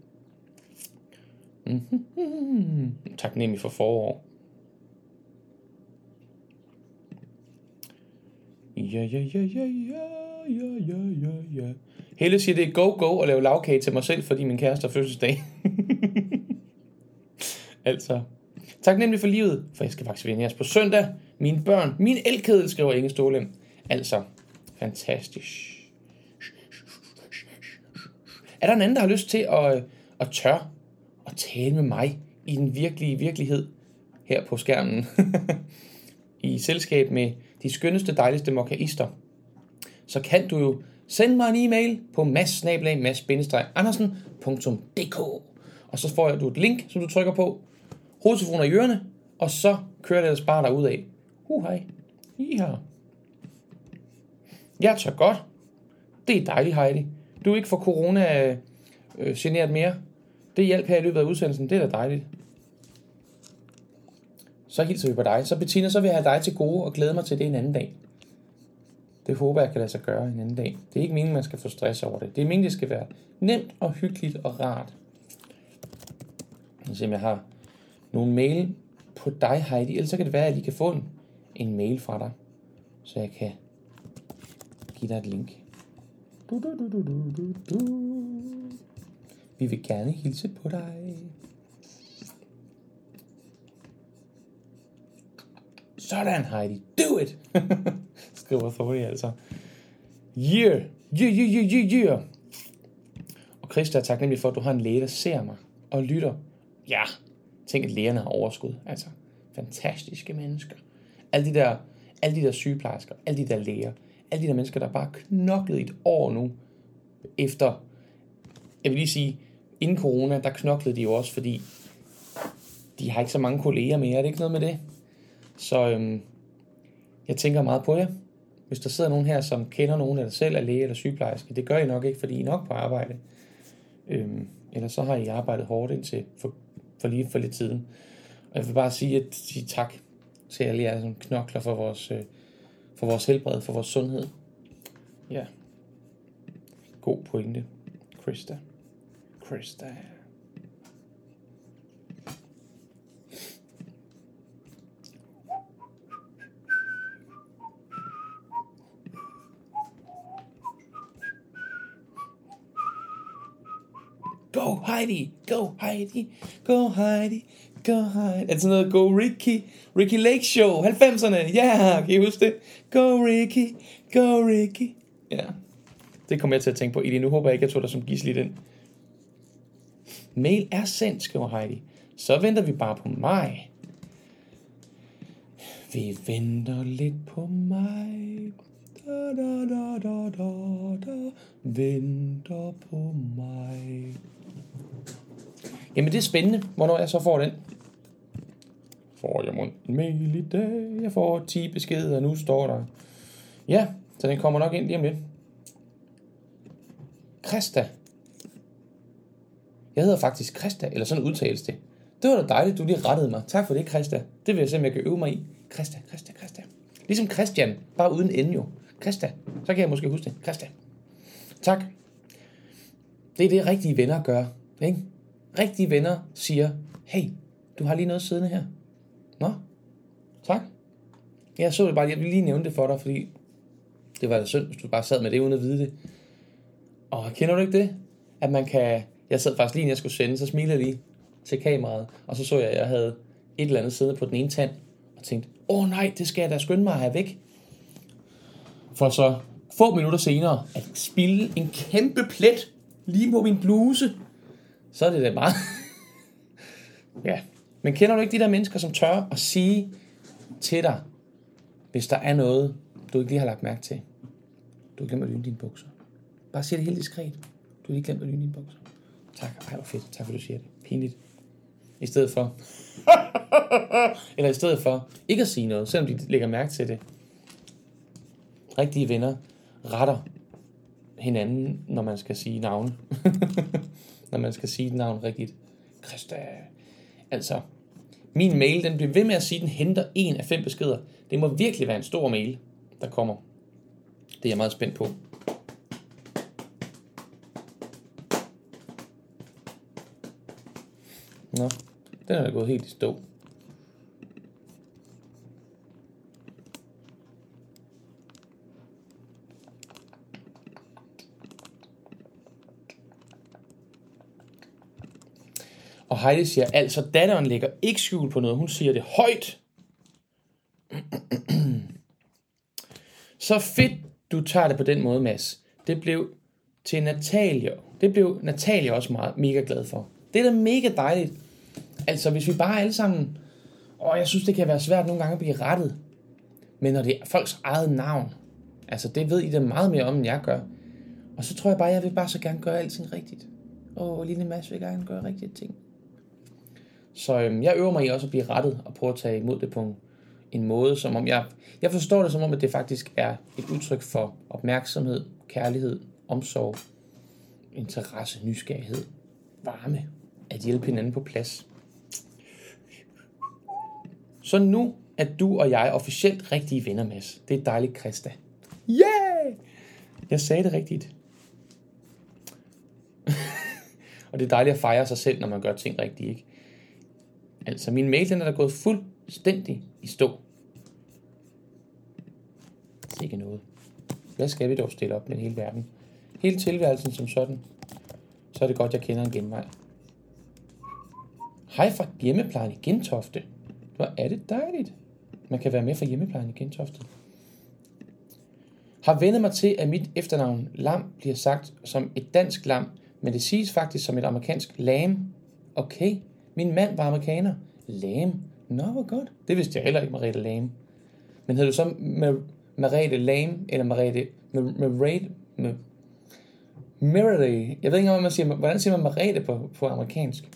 Mm-hmm. Taknemmelig for forår. Ja, ja, ja, ja, ja, ja, ja, ja, ja. Helle siger, det er go-go at lave lavkage til mig selv, fordi min kæreste har fødselsdag. altså, taknemmelig for livet, for jeg skal faktisk vende på søndag. Mine børn, min elkedel, skriver Inge Stålem. Altså, fantastisk. Er der en anden, der har lyst til at, øh, at tør at tale med mig i den virkelige virkelighed her på skærmen? I selskab med de skønneste, dejligste mokkaister. Så kan du jo sende mig en e-mail på mads-andersen.dk Og så får jeg du et link, som du trykker på. Hovedtelefoner i ørerne, og så kører det ellers bare derud af. Uh, hej. I her. Jeg tør godt. Det er dejligt, Heidi. Du er ikke for corona øh, generet mere. Det hjælp her i løbet af udsendelsen. Det er da dejligt. Så hilser vi på dig. Så Bettina, så vil jeg have dig til gode og glæde mig til det en anden dag. Det håber jeg kan lade sig gøre en anden dag. Det er ikke meningen, man skal få stress over det. Det er meningen, det skal være nemt og hyggeligt og rart. Jeg se, om jeg har nogle mail på dig, Heidi. Ellers så kan det være, at I kan få en, en mail fra dig, så jeg kan give dig et link. Du, du, du, du, du, du. Vi vil gerne hilse på dig. Sådan, Heidi. Do it! Skriver Thorny altså. Yeah! Yeah, yeah, yeah, yeah, yeah! Og Christa tak nemlig for, at du har en læge, der ser mig og lytter. Ja, tænk, at lægerne har overskud. Altså, fantastiske mennesker. Alle de der, alle de der sygeplejersker, alle de der læger, alle de der mennesker, der bare knoklede knoklet i et år nu, efter, jeg vil lige sige, inden corona, der knoklede de jo også, fordi de har ikke så mange kolleger mere. Er det ikke noget med det? Så øhm, jeg tænker meget på jer. Hvis der sidder nogen her, som kender nogen af dig selv, er læge eller sygeplejerske, det gør I nok ikke, fordi I er nok på arbejde. Øhm, eller så har I arbejdet hårdt indtil for, for lige for lidt tiden. Og jeg vil bare sige, at sige tak til alle jer, som knokler for vores, øh, for vores helbred, for vores sundhed. Ja. God pointe. Krista. Krista. Go Heidi, go Heidi, go Heidi, go Heidi. Er det sådan noget Go Ricky, Ricky Lake Show, 90'erne, ja, yeah, kan I huske det? Go Ricky, go Ricky. Ja, det kommer jeg til at tænke på. Idi, nu håber jeg ikke, jeg tog dig som gisel i den. Mail er sendt, skriver Heidi. Så venter vi bare på mig. Vi venter lidt på mig. Da, da, da, da, da, da. Venter på mig. Jamen det er spændende, hvornår jeg så får den. Får jeg mon en mail i dag? Jeg får 10 beskeder, nu står der. Ja, så den kommer nok ind lige om lidt. Krista. Jeg hedder faktisk Krista, eller sådan udtales det. Det var da dejligt, du lige rettede mig. Tak for det, Krista. Det vil jeg se, om jeg kan øve mig i. Krista, Krista, Krista. Ligesom Christian, bare uden ende jo. Krista. Så kan jeg måske huske det. Krista. Tak. Det er det, rigtige venner gør. Ikke? Rigtige venner siger, hey, du har lige noget siddende her. Nå, tak. Jeg så det bare, jeg ville lige nævne det for dig, fordi det var da synd, hvis du bare sad med det uden at vide det. Og kender du ikke det? At man kan... Jeg sad faktisk lige, inden jeg skulle sende, så smilede jeg lige til kameraet, og så så jeg, at jeg havde et eller andet siddende på den ene tand, og tænkte, åh oh, nej, det skal jeg da skynde mig at have væk. For så få minutter senere at spille en kæmpe plet lige på min bluse. Så er det da meget... ja, men kender du ikke de der mennesker, som tør at sige til dig, hvis der er noget, du ikke lige har lagt mærke til? Du har glemt at lyne dine bukser. Bare sig det helt diskret. Du har lige glemt at lyne dine bukser. Tak. Ej, hvor fedt. Tak for, du siger det. Pinligt. I stedet for... Eller i stedet for ikke at sige noget, selvom de lægger mærke til det. rigtige venner retter hinanden, når man skal sige navn. når man skal sige et navn rigtigt. Christa. Altså, min mail, den bliver ved med at sige, at den henter en af fem beskeder. Det må virkelig være en stor mail, der kommer. Det er jeg meget spændt på. Nå, den er gået helt i stå. Og Heidi siger, altså datteren lægger ikke skjul på noget, hun siger det højt. Så fedt, du tager det på den måde, Mads. Det blev til Natalia. Det blev Natalia også meget mega glad for. Det er da mega dejligt. Altså, hvis vi bare alle sammen... Og jeg synes, det kan være svært nogle gange at blive rettet. Men når det er folks eget navn, altså det ved I da meget mere om, end jeg gør. Og så tror jeg bare, jeg vil bare så gerne gøre alting rigtigt. Og lille Mads vil gerne gøre rigtige ting. Så øhm, jeg øver mig i også at blive rettet og prøve at tage imod det på en måde, som om jeg... Jeg forstår det som om, at det faktisk er et udtryk for opmærksomhed, kærlighed, omsorg, interesse, nysgerrighed, varme, at hjælpe hinanden på plads. Så nu er du og jeg officielt rigtige venner, Mads. Det er dejligt, Krista. Yeah! Jeg sagde det rigtigt. og det er dejligt at fejre sig selv, når man gør ting rigtigt, ikke? Altså, min mail, den er der gået fuldstændig i stå. Ikke noget. Hvad skal vi dog stille op med hele verden? Hele tilværelsen som sådan. Så er det godt, jeg kender en genvej. Hej fra hjemmeplejen i Gentofte. Hvor er det dejligt. Man kan være med fra hjemmeplejen i Gentofte. Har vendet mig til, at mit efternavn Lam bliver sagt som et dansk lam, men det siges faktisk som et amerikansk lam. Okay, min mand var amerikaner. Lame. Nå, hvor godt. Det vidste jeg heller ikke, Marete Lame. Men hed du så Marete Lame, eller Marete... Marete... Marete... Jeg ved ikke, hvad man siger. Hvordan siger man Marete på, på amerikansk?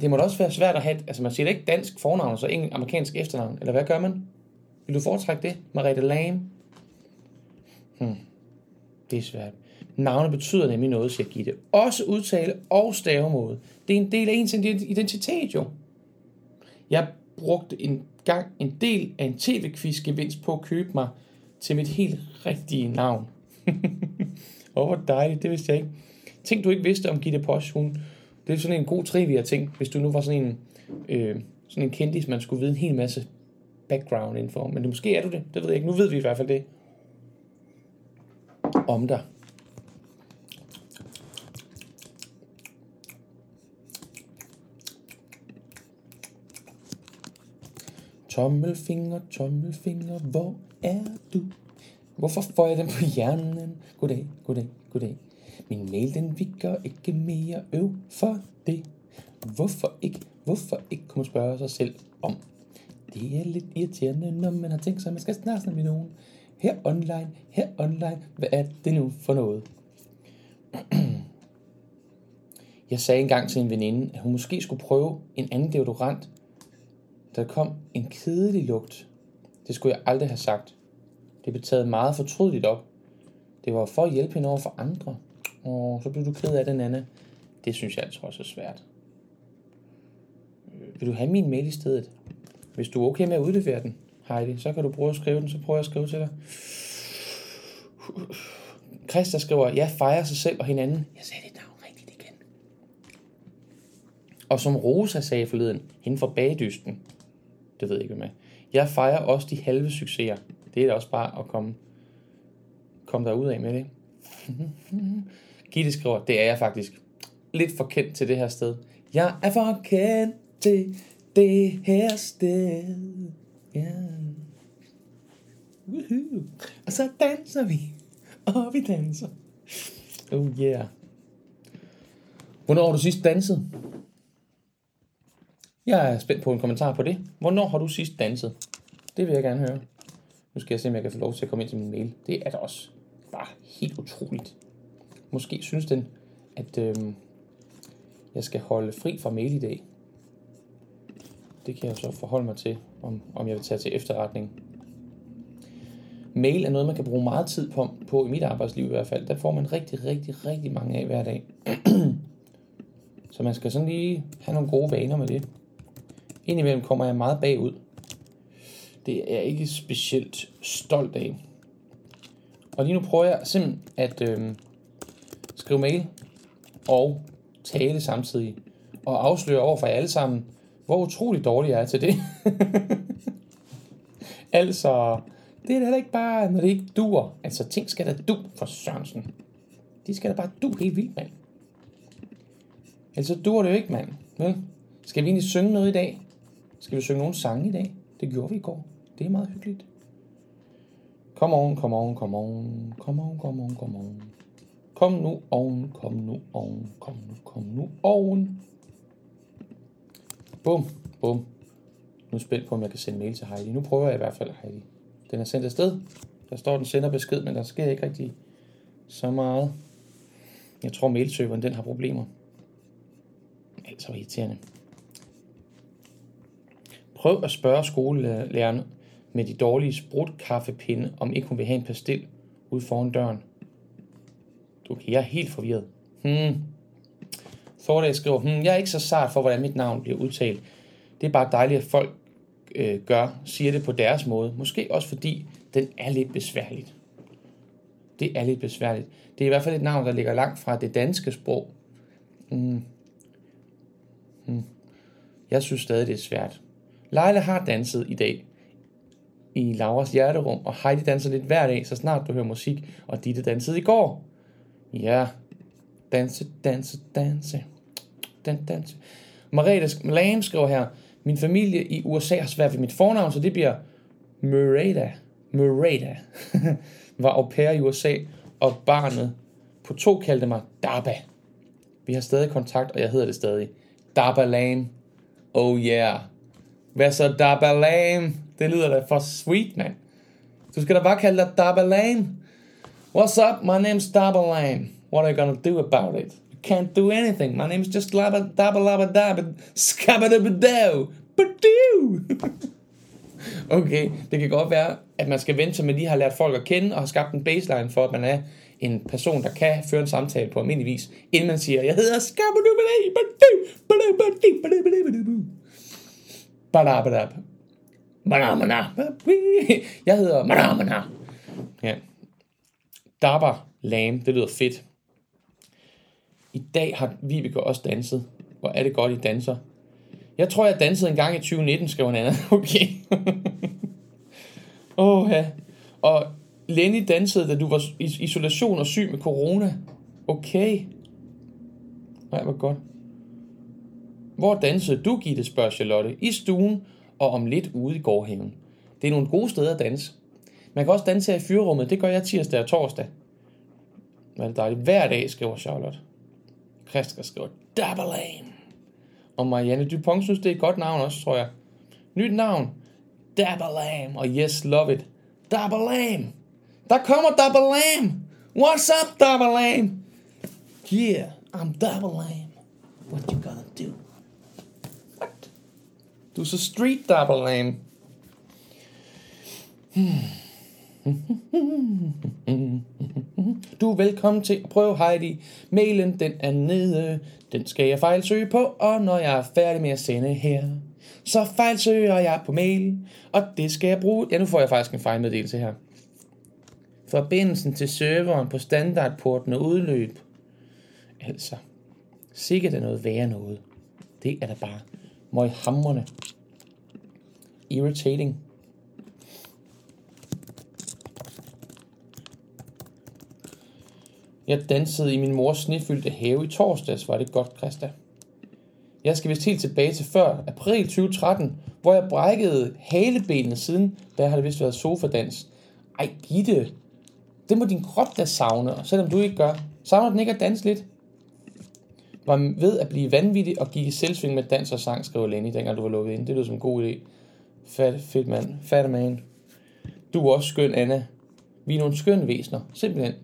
Det må da også være svært at have... Altså, man siger det ikke dansk fornavn, så ingen amerikansk efternavn. Eller hvad gør man? Vil du foretrække det? Marete Lame? Hmm. Det er svært. Navne betyder nemlig noget, siger Gitte. Også udtale og stavemåde. Det er en del af ens identitet, jo. Jeg brugte en gang en del af en tv-quiz gevinst på at købe mig til mit helt rigtige navn. Åh, oh, hvor dejligt, det vidste jeg ikke. Tænk, du ikke vidste om Gitte Posch, hun... Det er sådan en god trivia ting, hvis du nu var sådan en, øh, sådan en kendis, man skulle vide en hel masse background info Men det, måske er du det, det ved jeg ikke. Nu ved vi i hvert fald det om dig. Tommelfinger, tommelfinger, hvor er du? Hvorfor får jeg den på hjernen? Goddag, goddag, goddag. Min mail, den vikker ikke mere øv for det. Hvorfor ikke, hvorfor ikke kunne spørge sig selv om? Det er lidt irriterende, når man har tænkt sig, at man skal snakke med nogen. Her online, her online, hvad er det nu for noget? Jeg sagde engang til en veninde, at hun måske skulle prøve en anden deodorant, der kom en kedelig lugt. Det skulle jeg aldrig have sagt. Det blev taget meget fortrydeligt op. Det var for at hjælpe hende over for andre. Og så blev du ked af det, Anna. Det synes jeg altså også er svært. Øh, vil du have min mail i stedet? Hvis du er okay med at udlevere den, Heidi, så kan du prøve at skrive den, så prøver jeg at skrive til dig. Christa skriver, jeg fejrer sig selv og hinanden. Jeg sagde dit navn rigtigt igen. Og som Rosa sagde forleden, hende fra bagdysten, det ved jeg ikke, med. Jeg fejrer også de halve succeser. Det er da også bare at komme, komme der ud af med det. Gitte skriver, det er jeg faktisk. Lidt for kendt til det her sted. Jeg er for kendt til det her sted. Ja. Woohoo. Og så danser vi. Og vi danser. Oh yeah. Hvornår har du sidst danset? Jeg er spændt på en kommentar på det. Hvornår har du sidst danset? Det vil jeg gerne høre. Nu skal jeg se, om jeg kan få lov til at komme ind til min mail. Det er da også bare helt utroligt. Måske synes den, at øh, jeg skal holde fri fra mail i dag. Det kan jeg så forholde mig til, om, om jeg vil tage til efterretning. Mail er noget, man kan bruge meget tid på, på i mit arbejdsliv i hvert fald. Der får man rigtig, rigtig, rigtig mange af hver dag. så man skal sådan lige have nogle gode vaner med det. Indimellem kommer jeg meget bagud. Det er jeg ikke specielt stolt af. Og lige nu prøver jeg simpelthen at øh, skrive mail og tale samtidig. Og afsløre over for jer alle sammen, hvor utrolig dårlig jeg er til det. altså, det er da ikke bare, når det ikke dur. Altså, ting skal da du for Sørensen. De skal da bare du helt vildt, mand. Ellers så det jo ikke, mand. Skal vi egentlig synge noget i dag? Skal vi synge nogle sange i dag? Det gjorde vi i går. Det er meget hyggeligt. Kom on, kom on, kom on, kom on, kom on, kom on. Kom nu oven, kom nu oven, kom nu, kom nu oven. Bum, bum. Nu spændt på, om jeg kan sende mail til Heidi. Nu prøver jeg i hvert fald Heidi. Den er sendt afsted. Der står, den sender besked, men der sker ikke rigtig så meget. Jeg tror, mailsøgeren den har problemer. Altså irriterende. Prøv at spørge skolelærerne med de dårlige sprutkaffepinde, om ikke hun vil have en pastil ude foran døren. Okay, jeg er helt forvirret. Hmm. Fordag skriver, hmm, jeg er ikke så sart for, hvordan mit navn bliver udtalt. Det er bare dejligt, at folk øh, gør, siger det på deres måde. Måske også fordi, den er lidt besværligt. Det er lidt besværligt. Det er i hvert fald et navn, der ligger langt fra det danske sprog. Hmm. Hmm. Jeg synes stadig, det er svært. Leila har danset i dag i Lauras hjerterum, og Heidi danser lidt hver dag, så snart du hører musik, og Ditte dansede i går. Ja, danse, danse, danse. Dan, danse. Marete Lam skriver her, min familie i USA har svært ved mit fornavn, så det bliver Murata. Murata var au pair i USA, og barnet på to kaldte mig Daba. Vi har stadig kontakt, og jeg hedder det stadig. Daba Lam. Oh yeah. Hvad så Dabalam? Det lyder da for sweet, man. Du skal da bare kalde dig Dabalam. What's up? My name's Dabalam. What are you gonna do about it? You can't do anything. My name's just Labba Dabba Labba Dabba Skabadabadao. Badoo! okay, det kan godt være, at man skal vente, til man har lært folk at kende og har skabt en baseline for, at man er en person, der kan føre en samtale på almindelig vis, inden man siger, jeg hedder Skabadabadao. Badabadab. Manamana. Jeg hedder Manamana. Ja. Dabba Lame. det lyder fedt. I dag har Vibeke også danset. Hvor er det godt, I danser. Jeg tror, jeg dansede en gang i 2019, skrev han andet. Okay. Åh, ja. Og Lenny dansede, da du var i isolation og syg med corona. Okay. Nej, hvor godt. Hvor dansede du, Gitte, spørger Charlotte. I stuen og om lidt ude i gårdhaven. Det er nogle gode steder at danse. Man kan også danse her i fyrrummet. Det gør jeg tirsdag og torsdag. Men det dejligt. Hver dag, skriver Charlotte. Christa skriver lane. Og Marianne Dupont synes, det er et godt navn også, tror jeg. Nyt navn. Double Dabberlam. Og yes, love it. Double Dabberlam. Der kommer Double Dabberlam. What's up, Double Dabberlam? Yeah, I'm Dabberlam. What you? Du er så street double name. Du er velkommen til at prøve Heidi. Mailen den er nede. Den skal jeg fejlsøge på, og når jeg er færdig med at sende her, så fejlsøger jeg på mail, og det skal jeg bruge. Ja, nu får jeg faktisk en fejlmeddelelse her. Forbindelsen til serveren på standardporten er udløb. Altså, sikkert er noget værre noget. Det er da bare møghamrende. Irritating. Jeg dansede i min mors snefyldte have i torsdags, var det godt, Christa. Jeg skal vist helt tilbage til før april 2013, hvor jeg brækkede halebenene siden, da har havde vist været sofadans. Ej, Gitte, det må din krop da savne, selvom du ikke gør. Savner den ikke at danse lidt? Var ved at blive vanvittig og gik i selvsving med dans og sang, skrev Lenny, dengang du var lukket ind. Det lyder som en god idé. Fat, fedt mand. Fat man. Du er også skøn, Anna. Vi er nogle skønne væsener. Simpelthen.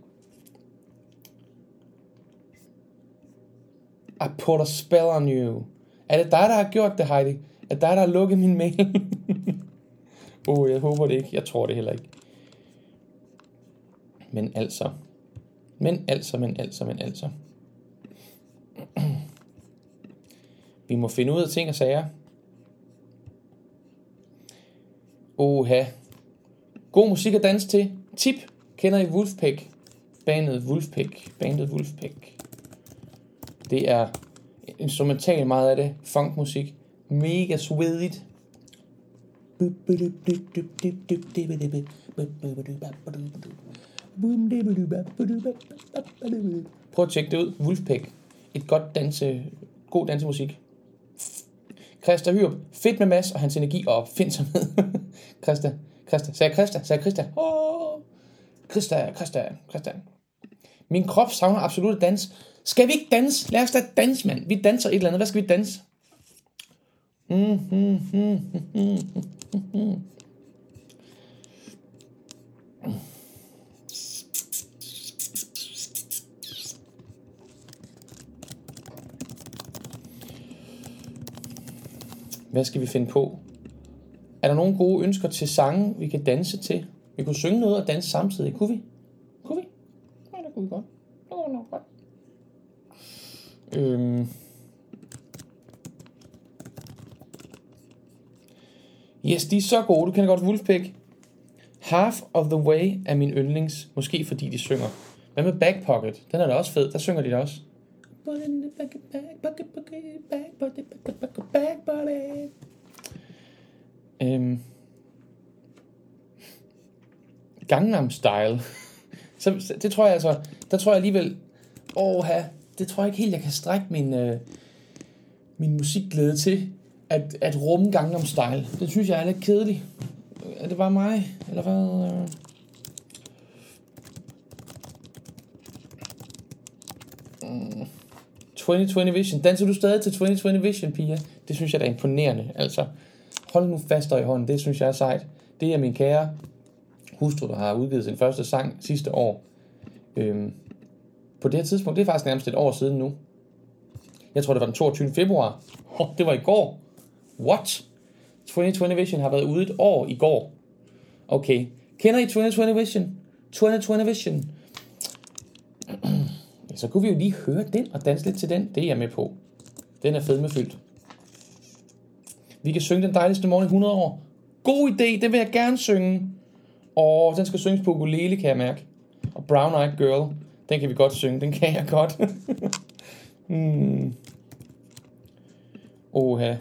I put a spell on you. Er det dig, der har gjort det, Heidi? Er det dig, der har lukket min mail? oh, jeg håber det ikke. Jeg tror det heller ikke. Men altså. Men altså, men altså, men altså. Vi må finde ud af ting og sager. Oha. God musik at danse til. Tip. Kender I Wolfpack? Bandet Wolfpack. Bandet Wolfpack. Det er instrumentalt meget af det. Funkmusik. Mega svedigt. Prøv at tjekke det ud. Wolfpack. Et godt danse, god dansemusik. Christa Hyrup. Fedt med Mads og hans energi og opfindsomhed. Christa. Christa. Sagde Christa? Sagde Christa? Åh. Christa, Christa, Christa. Min krop savner absolut dans. Skal vi ikke danse? Lad os da danse, mand. Vi danser et eller andet. Hvad skal vi danse? Mm, mm, mm, mm, mm, mm. mm, mm. Hvad skal vi finde på? Er der nogle gode ønsker til sange, vi kan danse til? Vi kunne synge noget og danse samtidig. Kunne vi? Kunne vi? Ja, det kunne vi godt. Det kunne nok godt. Øhm. Yes, de er så gode. Du kender godt Wolfpack. Half of the Way er min yndlings. Måske fordi de synger. Hvad med Back Pocket? Den er da også fed. Der synger de da også. Øhm. Gangnam Style. Så, så det tror jeg altså, der tror jeg alligevel, åh, det tror jeg ikke helt, jeg kan strække min, øh, min musikglæde til, at, at rumme Gangnam Style. Det synes jeg er lidt kedeligt. Er det bare mig? Eller hvad? øh? Mm. 2020 Vision. Danser du stadig til 2020 Vision, Pia? Det synes jeg da er imponerende. Altså, hold nu fast i hånden. Det synes jeg er sejt. Det er min kære hustru, der har udgivet sin første sang sidste år. Øhm, på det her tidspunkt, det er faktisk nærmest et år siden nu. Jeg tror, det var den 22. februar. Oh, det var i går. What? 2020 Vision har været ude et år i går. Okay. Kender I 2020 Vision? 2020 Vision. Ja, så kunne vi jo lige høre den og danse lidt til den. Det er jeg med på. Den er fedmefyldt. Vi kan synge den dejligste morgen i 100 år. God idé, det vil jeg gerne synge. Og den skal synges på ukulele, kan jeg mærke. Og Brown Eyed Girl, den kan vi godt synge. Den kan jeg godt. hmm. Oha.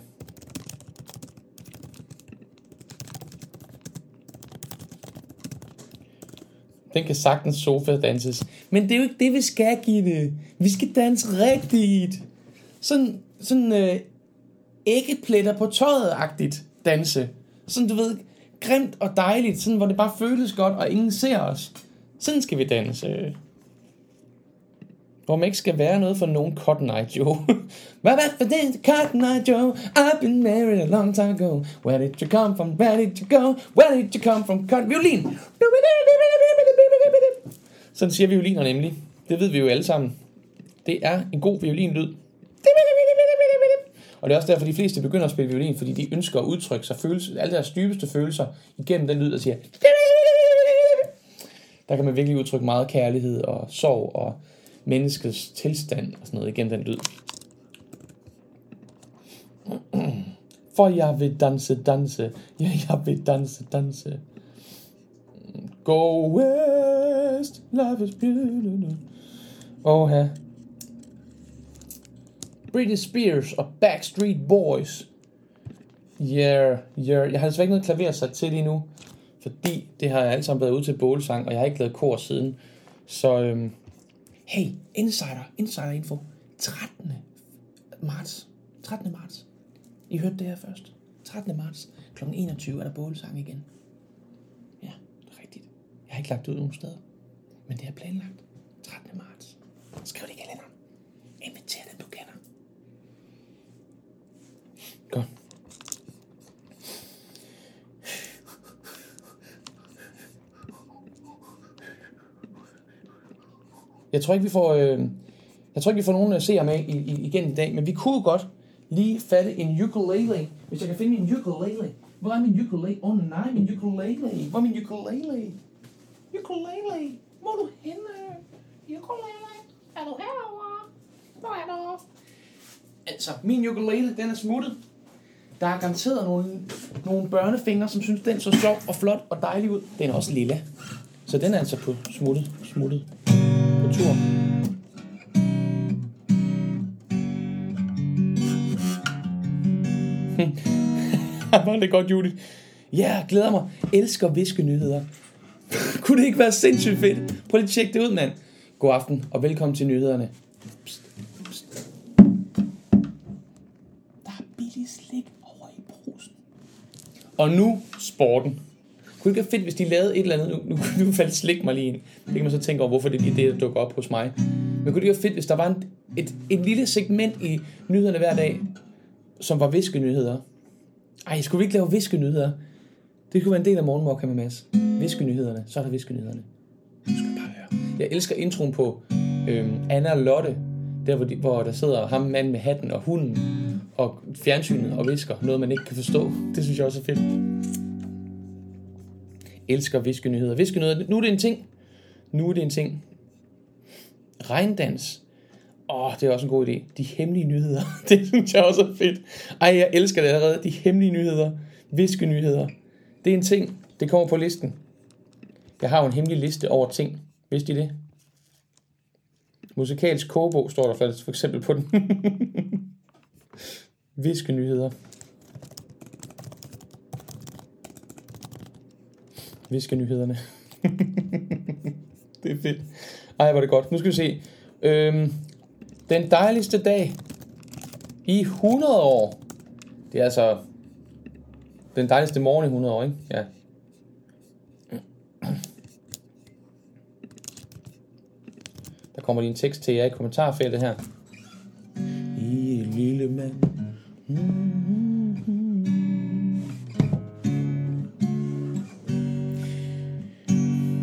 Den kan sagtens sofa danses. Men det er jo ikke det, vi skal, Gitte. Vi skal danse rigtigt. Sådan, sådan øh, æggepletter på tøjet-agtigt danse. Sådan, du ved, grimt og dejligt. Sådan, hvor det bare føles godt, og ingen ser os. Sådan skal vi danse. Hvor man ikke skal være noget for nogen Cotton Eye Joe. Hvad hvad for det? Cotton Eye Joe. I've been married a long time ago. Where did you come from? Where did you go? Where did you come from? Cotton violin. Sådan siger violiner nemlig. Det ved vi jo alle sammen. Det er en god violinlyd. Og det er også derfor, de fleste begynder at spille violin, fordi de ønsker at udtrykke sig følelse, alle deres dybeste følelser igennem den lyd, der siger... Der kan man virkelig udtrykke meget kærlighed og sorg og menneskets tilstand og sådan noget igennem den lyd. For jeg vil danse, danse. Ja, jeg vil danse, danse. Go best, life is beautiful. Åh, her. Britney Spears og Backstreet Boys. Yeah, yeah. Jeg har desværre ikke noget klaver sat til lige nu, fordi det har jeg alt sammen været ude til bålsang, og jeg har ikke lavet kor siden. Så øhm, hey, insider, insider info. 13. marts. 13. marts. I hørte det her først. 13. marts kl. 21 er der bålsang igen. Ja, det er rigtigt. Jeg har ikke lagt det ud nogen steder. Men det er planlagt. 13. marts. Skriv det i kalenderen. Inviter den, du kender. Godt. Jeg tror ikke, vi får, øh, jeg tror ikke, vi får nogen seere med i, i, igen i dag, men vi kunne godt lige fatte en ukulele, hvis jeg kan finde min ukulele. Hvor er min ukulele? Åh oh, nej, min ukulele. Hvor er min ukulele? Ukulele. Hvor er du henne? Ukulele? Er du herovre? Hvor er du? Altså, min ukulele, den er smuttet. Der er garanteret nogle, nogle børnefingre, som synes, den så sjov og flot og dejlig ud. Den er også lille. Så den er altså på smuttet, smuttet på tur. Var det godt, Judith? Ja, glæder mig. Elsker viskenyheder. Kunne det ikke være sindssygt fedt? Prøv lige at tjekke det ud, mand. God aften, og velkommen til nyhederne. Psst, psst. Der er billig slik over i brusen. Og nu sporten. Kunne det ikke være fedt, hvis de lavede et eller andet? Nu, nu, nu faldt slik mig lige ind. Det kan man så tænke over, hvorfor det er lige det, der dukker op hos mig. Men kunne det ikke være fedt, hvis der var en, et, et lille segment i nyhederne hver dag, som var viskenyheder? Ej, skulle vi ikke lave viskenyheder? Det kunne være en del af morgenmokka med Mads. Viskenyhederne, så er der viskenyhederne. Nu skal du bare høre. Jeg elsker introen på øhm, Anna og Lotte, der hvor, de, hvor der sidder ham mand med hatten og hunden og fjernsynet og visker noget, man ikke kan forstå. Det synes jeg også er fedt. Elsker viskenyheder. Viskenyheder, nu er det en ting. Nu er det en ting. Regndans. Åh, det er også en god idé. De hemmelige nyheder. Det synes jeg også er fedt. Ej, jeg elsker det allerede. De hemmelige nyheder. Viskenyheder. Det er en ting. Det kommer på listen. Jeg har jo en hemmelig liste over ting. Vidste I det? Musikalsk kogebog står der faktisk for eksempel på den. Viske nyheder. Viske nyhederne. det er fedt. Ej, hvor er det godt. Nu skal vi se. Øhm, den dejligste dag i 100 år. Det er altså den dejligste morgen i 100 år, ikke? Ja. Der kommer lige en tekst til jer i kommentarfeltet her. I en lille mand.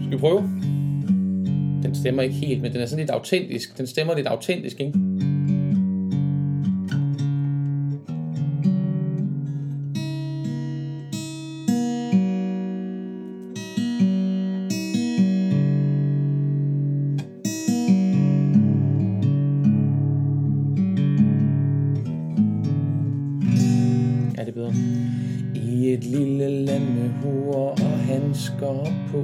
Skal vi prøve? Den stemmer ikke helt, men den er sådan lidt autentisk. Den stemmer lidt autentisk, ikke? Er det bedre. I et lille land med huer og handsker på.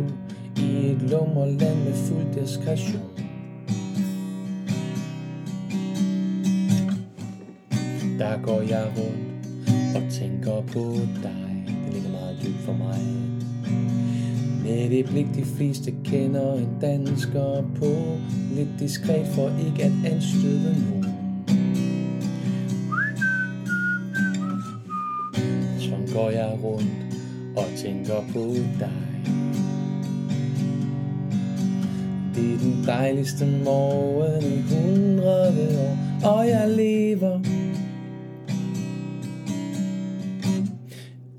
I et lummerland med fuld diskretion Der går jeg rundt og tænker på dig. Det ligger meget dybt for mig. Med det blik de fleste kender en dansker på. Lidt diskret for ikke at anstøde nogen. Går jeg rundt og tænker på dig. Det er den dejligste morgen i hundrede år Og jeg lever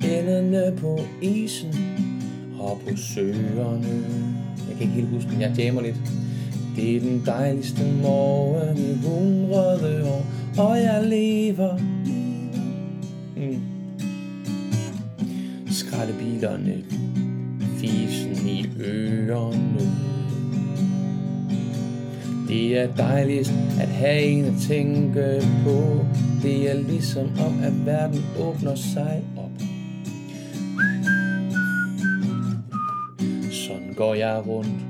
Enderne på isen og på søerne. Jeg kan ikke helt huske den, jeg jammer lidt. Det er den dejligste morgen i hundrede år Og jeg lever Skraldebilerne Fisen i ørerne Det er dejligt at have en at tænke på. Det er ligesom om at verden åbner sig op. Sådan går jeg rundt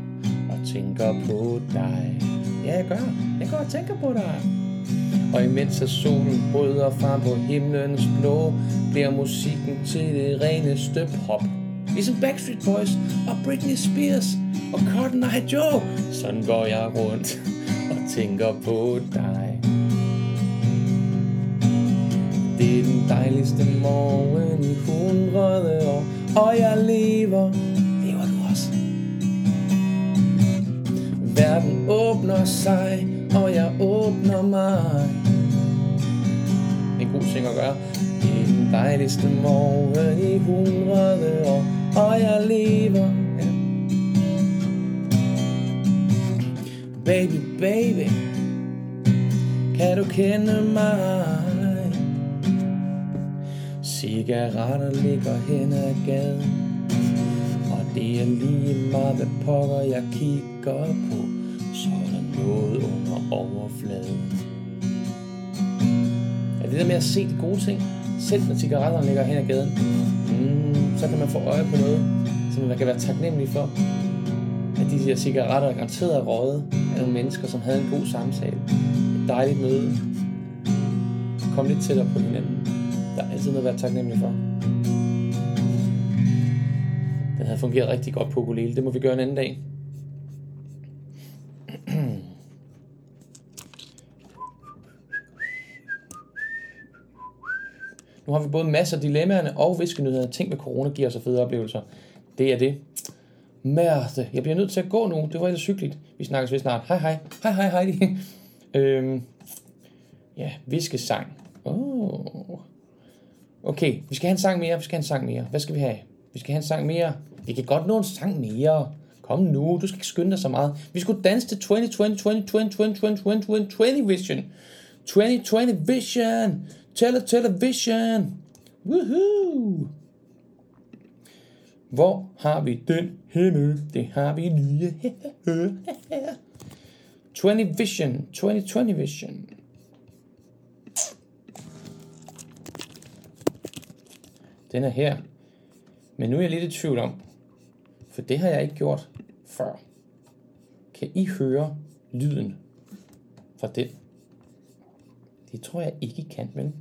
og tænker på dig. Ja, jeg gør. Jeg går og tænker på dig. Og imens at solen bryder frem på himlens blå, bliver musikken til det reneste pop. Ligesom Backstreet Boys og Britney Spears og Cotton Eye Joe. Sådan går jeg rundt og tænker på dig. Det er den dejligste morgen i hundrede år, og jeg lever. Lever du også? Verden åbner sig, og jeg åbner mig. En god ting at gøre. Den dejligste morgen i hundrede år, og jeg lever. Ja. Baby, baby, kan du kende mig? Cigaretter ligger hen ad gaden, og Det er lige meget, hvad pokker jeg kigger på, så er der noget under overfladen. Er det der med at se de gode ting, selv når cigaretterne ligger hen ad gaden, mm, så kan man få øje på noget, som man kan være taknemmelig for. At de her cigaretter garanteret er røget af nogle mennesker, som havde en god samtale. Et dejligt møde. Kom lidt tættere på hinanden. Der er altid noget at være taknemmelig for. Den havde fungeret rigtig godt på ukulele. Det må vi gøre en anden dag. Nu har vi både masser af dilemmaerne og viskenyhederne. Tænk, med corona giver så fede oplevelser. Det er det. Mærte, jeg bliver nødt til at gå nu. Det var ellers hyggeligt. Vi snakkes ved snart. Hej hej. Hej hej Heidi. øhm, ja, viskesang. Oh. Okay, vi skal have en sang mere. Vi skal have en sang mere. Hvad skal vi have? Vi skal have en sang mere. Vi kan godt nå en sang mere. Kom nu, du skal ikke skynde dig så meget. Vi skulle danse til 2020, 2020, 2020, 2020, 2020 vision. 2020 vision. Tele television. Woohoo. Hvor har vi den henne? Det har vi nye. 20 vision. 2020 vision. Den er her. Men nu er jeg lidt i tvivl om, for det har jeg ikke gjort før. Kan I høre lyden fra den? Det tror jeg ikke, I kan, vel?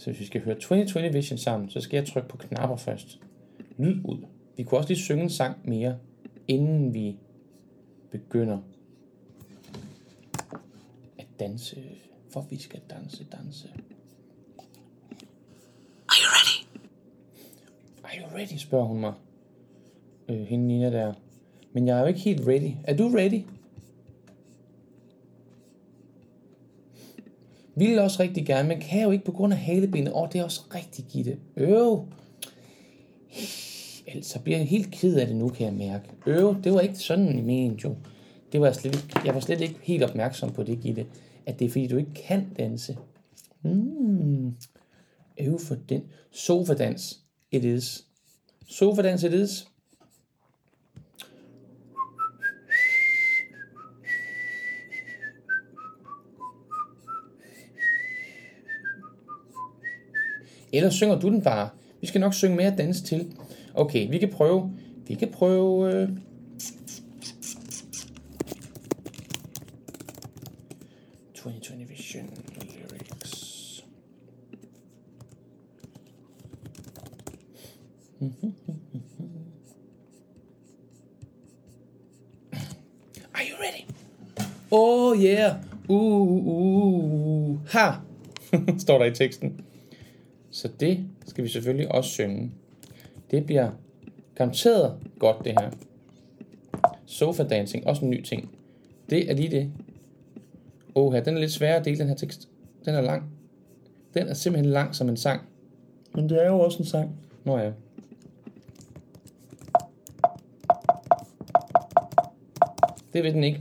Så hvis vi skal høre 2020 Vision sammen, så skal jeg trykke på knapper først. Lyd ud. Vi kunne også lige synge en sang mere, inden vi begynder at danse. For vi skal danse, danse. Are you ready? Are you ready, spørger hun mig. Øh, hende Nina der. Men jeg er jo ikke helt ready. Er du ready? Vil også rigtig gerne, men kan jo ikke på grund af halebenet. Åh, oh, det er også rigtig gitte. Øv. Altså bliver jeg helt ked af det nu, kan jeg mærke. Øv, det var ikke sådan i meningen, jo. Det var jeg, slet ikke, jeg var slet ikke helt opmærksom på det, Gitte. At det er fordi, du ikke kan danse. Mm. Øv for den. Sofadans. It is. Sofadans it is. Eller synger du den bare? Vi skal nok synge mere dans til. Okay, vi kan prøve. Vi kan prøve... Øh... Vision lyrics. Are you ready? Oh yeah. Uh, uh, uh, uh. ha. Står der i teksten. Så det skal vi selvfølgelig også synge. Det bliver garanteret godt, det her. Sofa dancing, også en ny ting. Det er lige det. Åh, den er lidt sværere at dele, den her tekst. Den er lang. Den er simpelthen lang som en sang. Men det er jo også en sang. Nå ja. Det ved den ikke.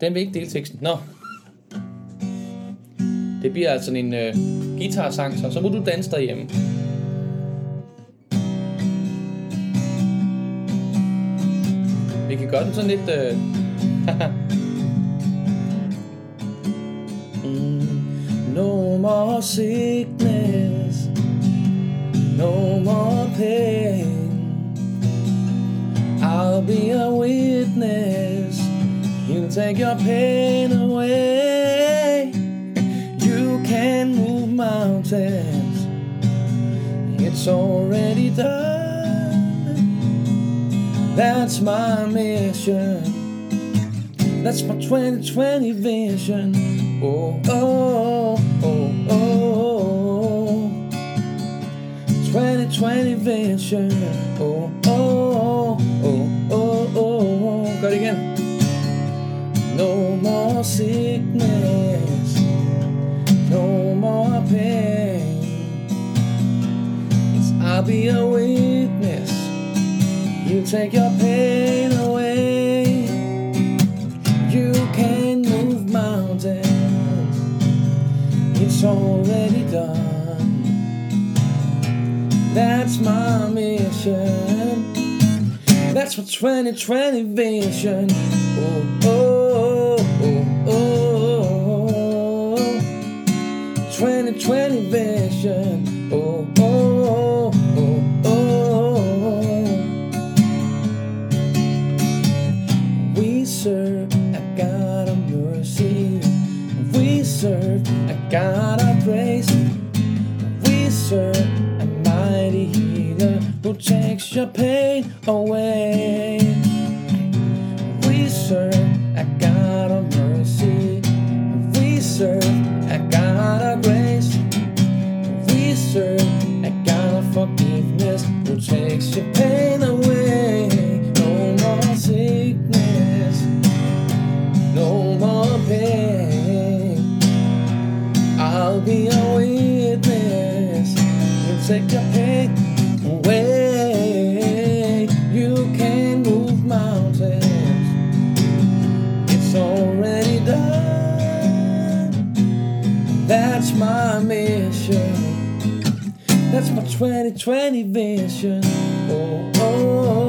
Den vil ikke dele teksten. Nå, det bliver altså en øh, guitarsang, så, så må du danse derhjemme. Vi kan gøre den sådan lidt... Øh... Mm, no more sickness No more pain. I'll be a witness. He'll take your pain away. Mountains. It's already done. That's my mission. That's my 2020 vision. Oh, oh, oh, oh. 2020 vision. Oh, oh, oh, oh, oh. Gør det igen No more sickness pain. I'll be a witness. You take your pain away. You can move mountains. It's already done. That's my mission. That's my 2020 vision. Oh, oh, 2020 vision. Oh, oh, oh, oh. We serve a God of mercy. We serve a God of grace. We serve a mighty healer who takes your pain away. We serve takes your pain away. No more sickness, no more pain. I'll be a witness. You take your pain my 2020 vision. Oh, oh, oh,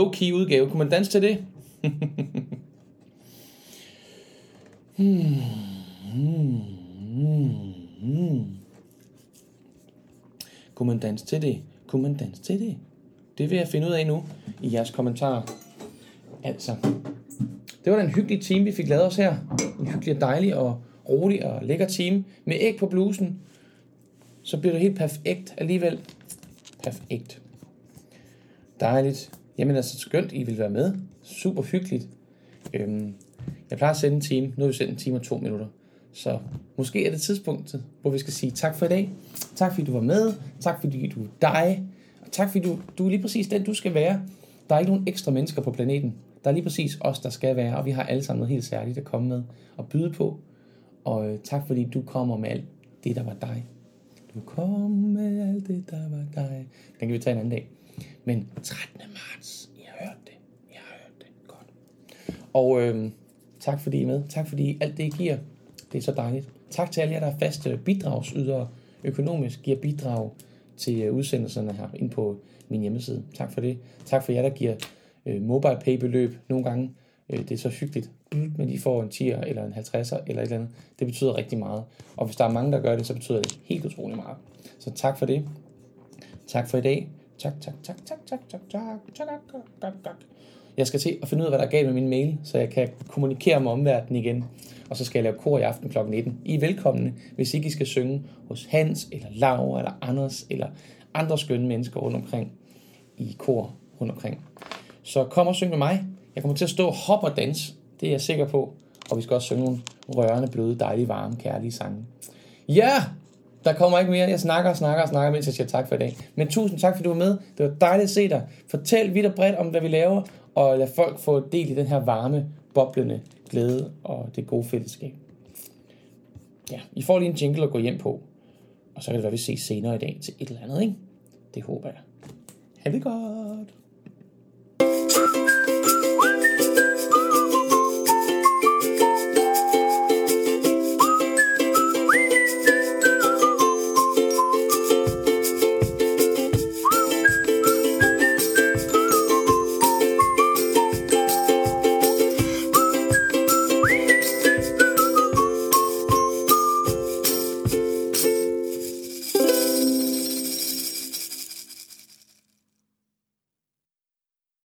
low-key udgave. Kunne man danse til det? Kunne man danse til det? Kunne man danse til det? Det vil jeg finde ud af nu i jeres kommentarer. Altså, det var da en hyggelig time, vi fik lavet os her. En hyggelig og dejlig og rolig og lækker time med æg på blusen. Så bliver det helt perfekt alligevel. Perfekt. Dejligt. Jamen altså, skønt, I vil være med. Super hyggeligt. Øhm, jeg plejer at sende en time. Nu har vi sendt en time og to minutter. Så måske er det tidspunktet, hvor vi skal sige tak for i dag. Tak fordi du var med. Tak fordi du er dig. Og tak fordi du, du er lige præcis den, du skal være. Der er ikke nogen ekstra mennesker på planeten. Der er lige præcis os, der skal være. Og vi har alle sammen noget helt særligt at komme med og byde på. Og øh, tak fordi du kommer med alt det, der var dig. Du kom med alt det, der var dig. Den kan vi tage en anden dag. Men 13. marts, I har hørt det. I har hørt det. Godt. Og øh, tak fordi I er med. Tak fordi alt det, I giver, det er så dejligt. Tak til alle jer, der er faste bidragsydere økonomisk, giver bidrag til øh, udsendelserne her ind på min hjemmeside. Tak for det. Tak for jer, der giver øh, mobile pay beløb nogle gange. Øh, det er så hyggeligt, men I får en 10'er eller en 50'er eller et eller andet. Det betyder rigtig meget. Og hvis der er mange, der gør det, så betyder det helt utrolig meget. Så tak for det. Tak for i dag. Tak, tak, tak, tak, tak, tak, tak, tak, tak, tak, tak. Jeg skal til at finde ud af, hvad der er galt med min mail, så jeg kan kommunikere med omverdenen igen. Og så skal jeg lave kor i aften kl. 19. I er velkomne, hvis ikke I skal synge hos Hans, eller Laura, eller Anders, eller andre skønne mennesker rundt omkring i kor rundt omkring. Så kom og syng med mig. Jeg kommer til at stå og hoppe og danse. Det er jeg sikker på. Og vi skal også synge nogle rørende, bløde, dejlige, varme, kærlige sange. Ja! Der kommer ikke mere. Jeg snakker og snakker og snakker, mens jeg siger tak for i dag. Men tusind tak, fordi du var med. Det var dejligt at se dig. Fortæl vidt og bredt om, hvad vi laver, og lad folk få del i den her varme, boblende glæde og det gode fællesskab. Ja, I får lige en jingle at gå hjem på. Og så kan det være, vi ses senere i dag til et eller andet, ikke? Det håber jeg. Ha' det godt.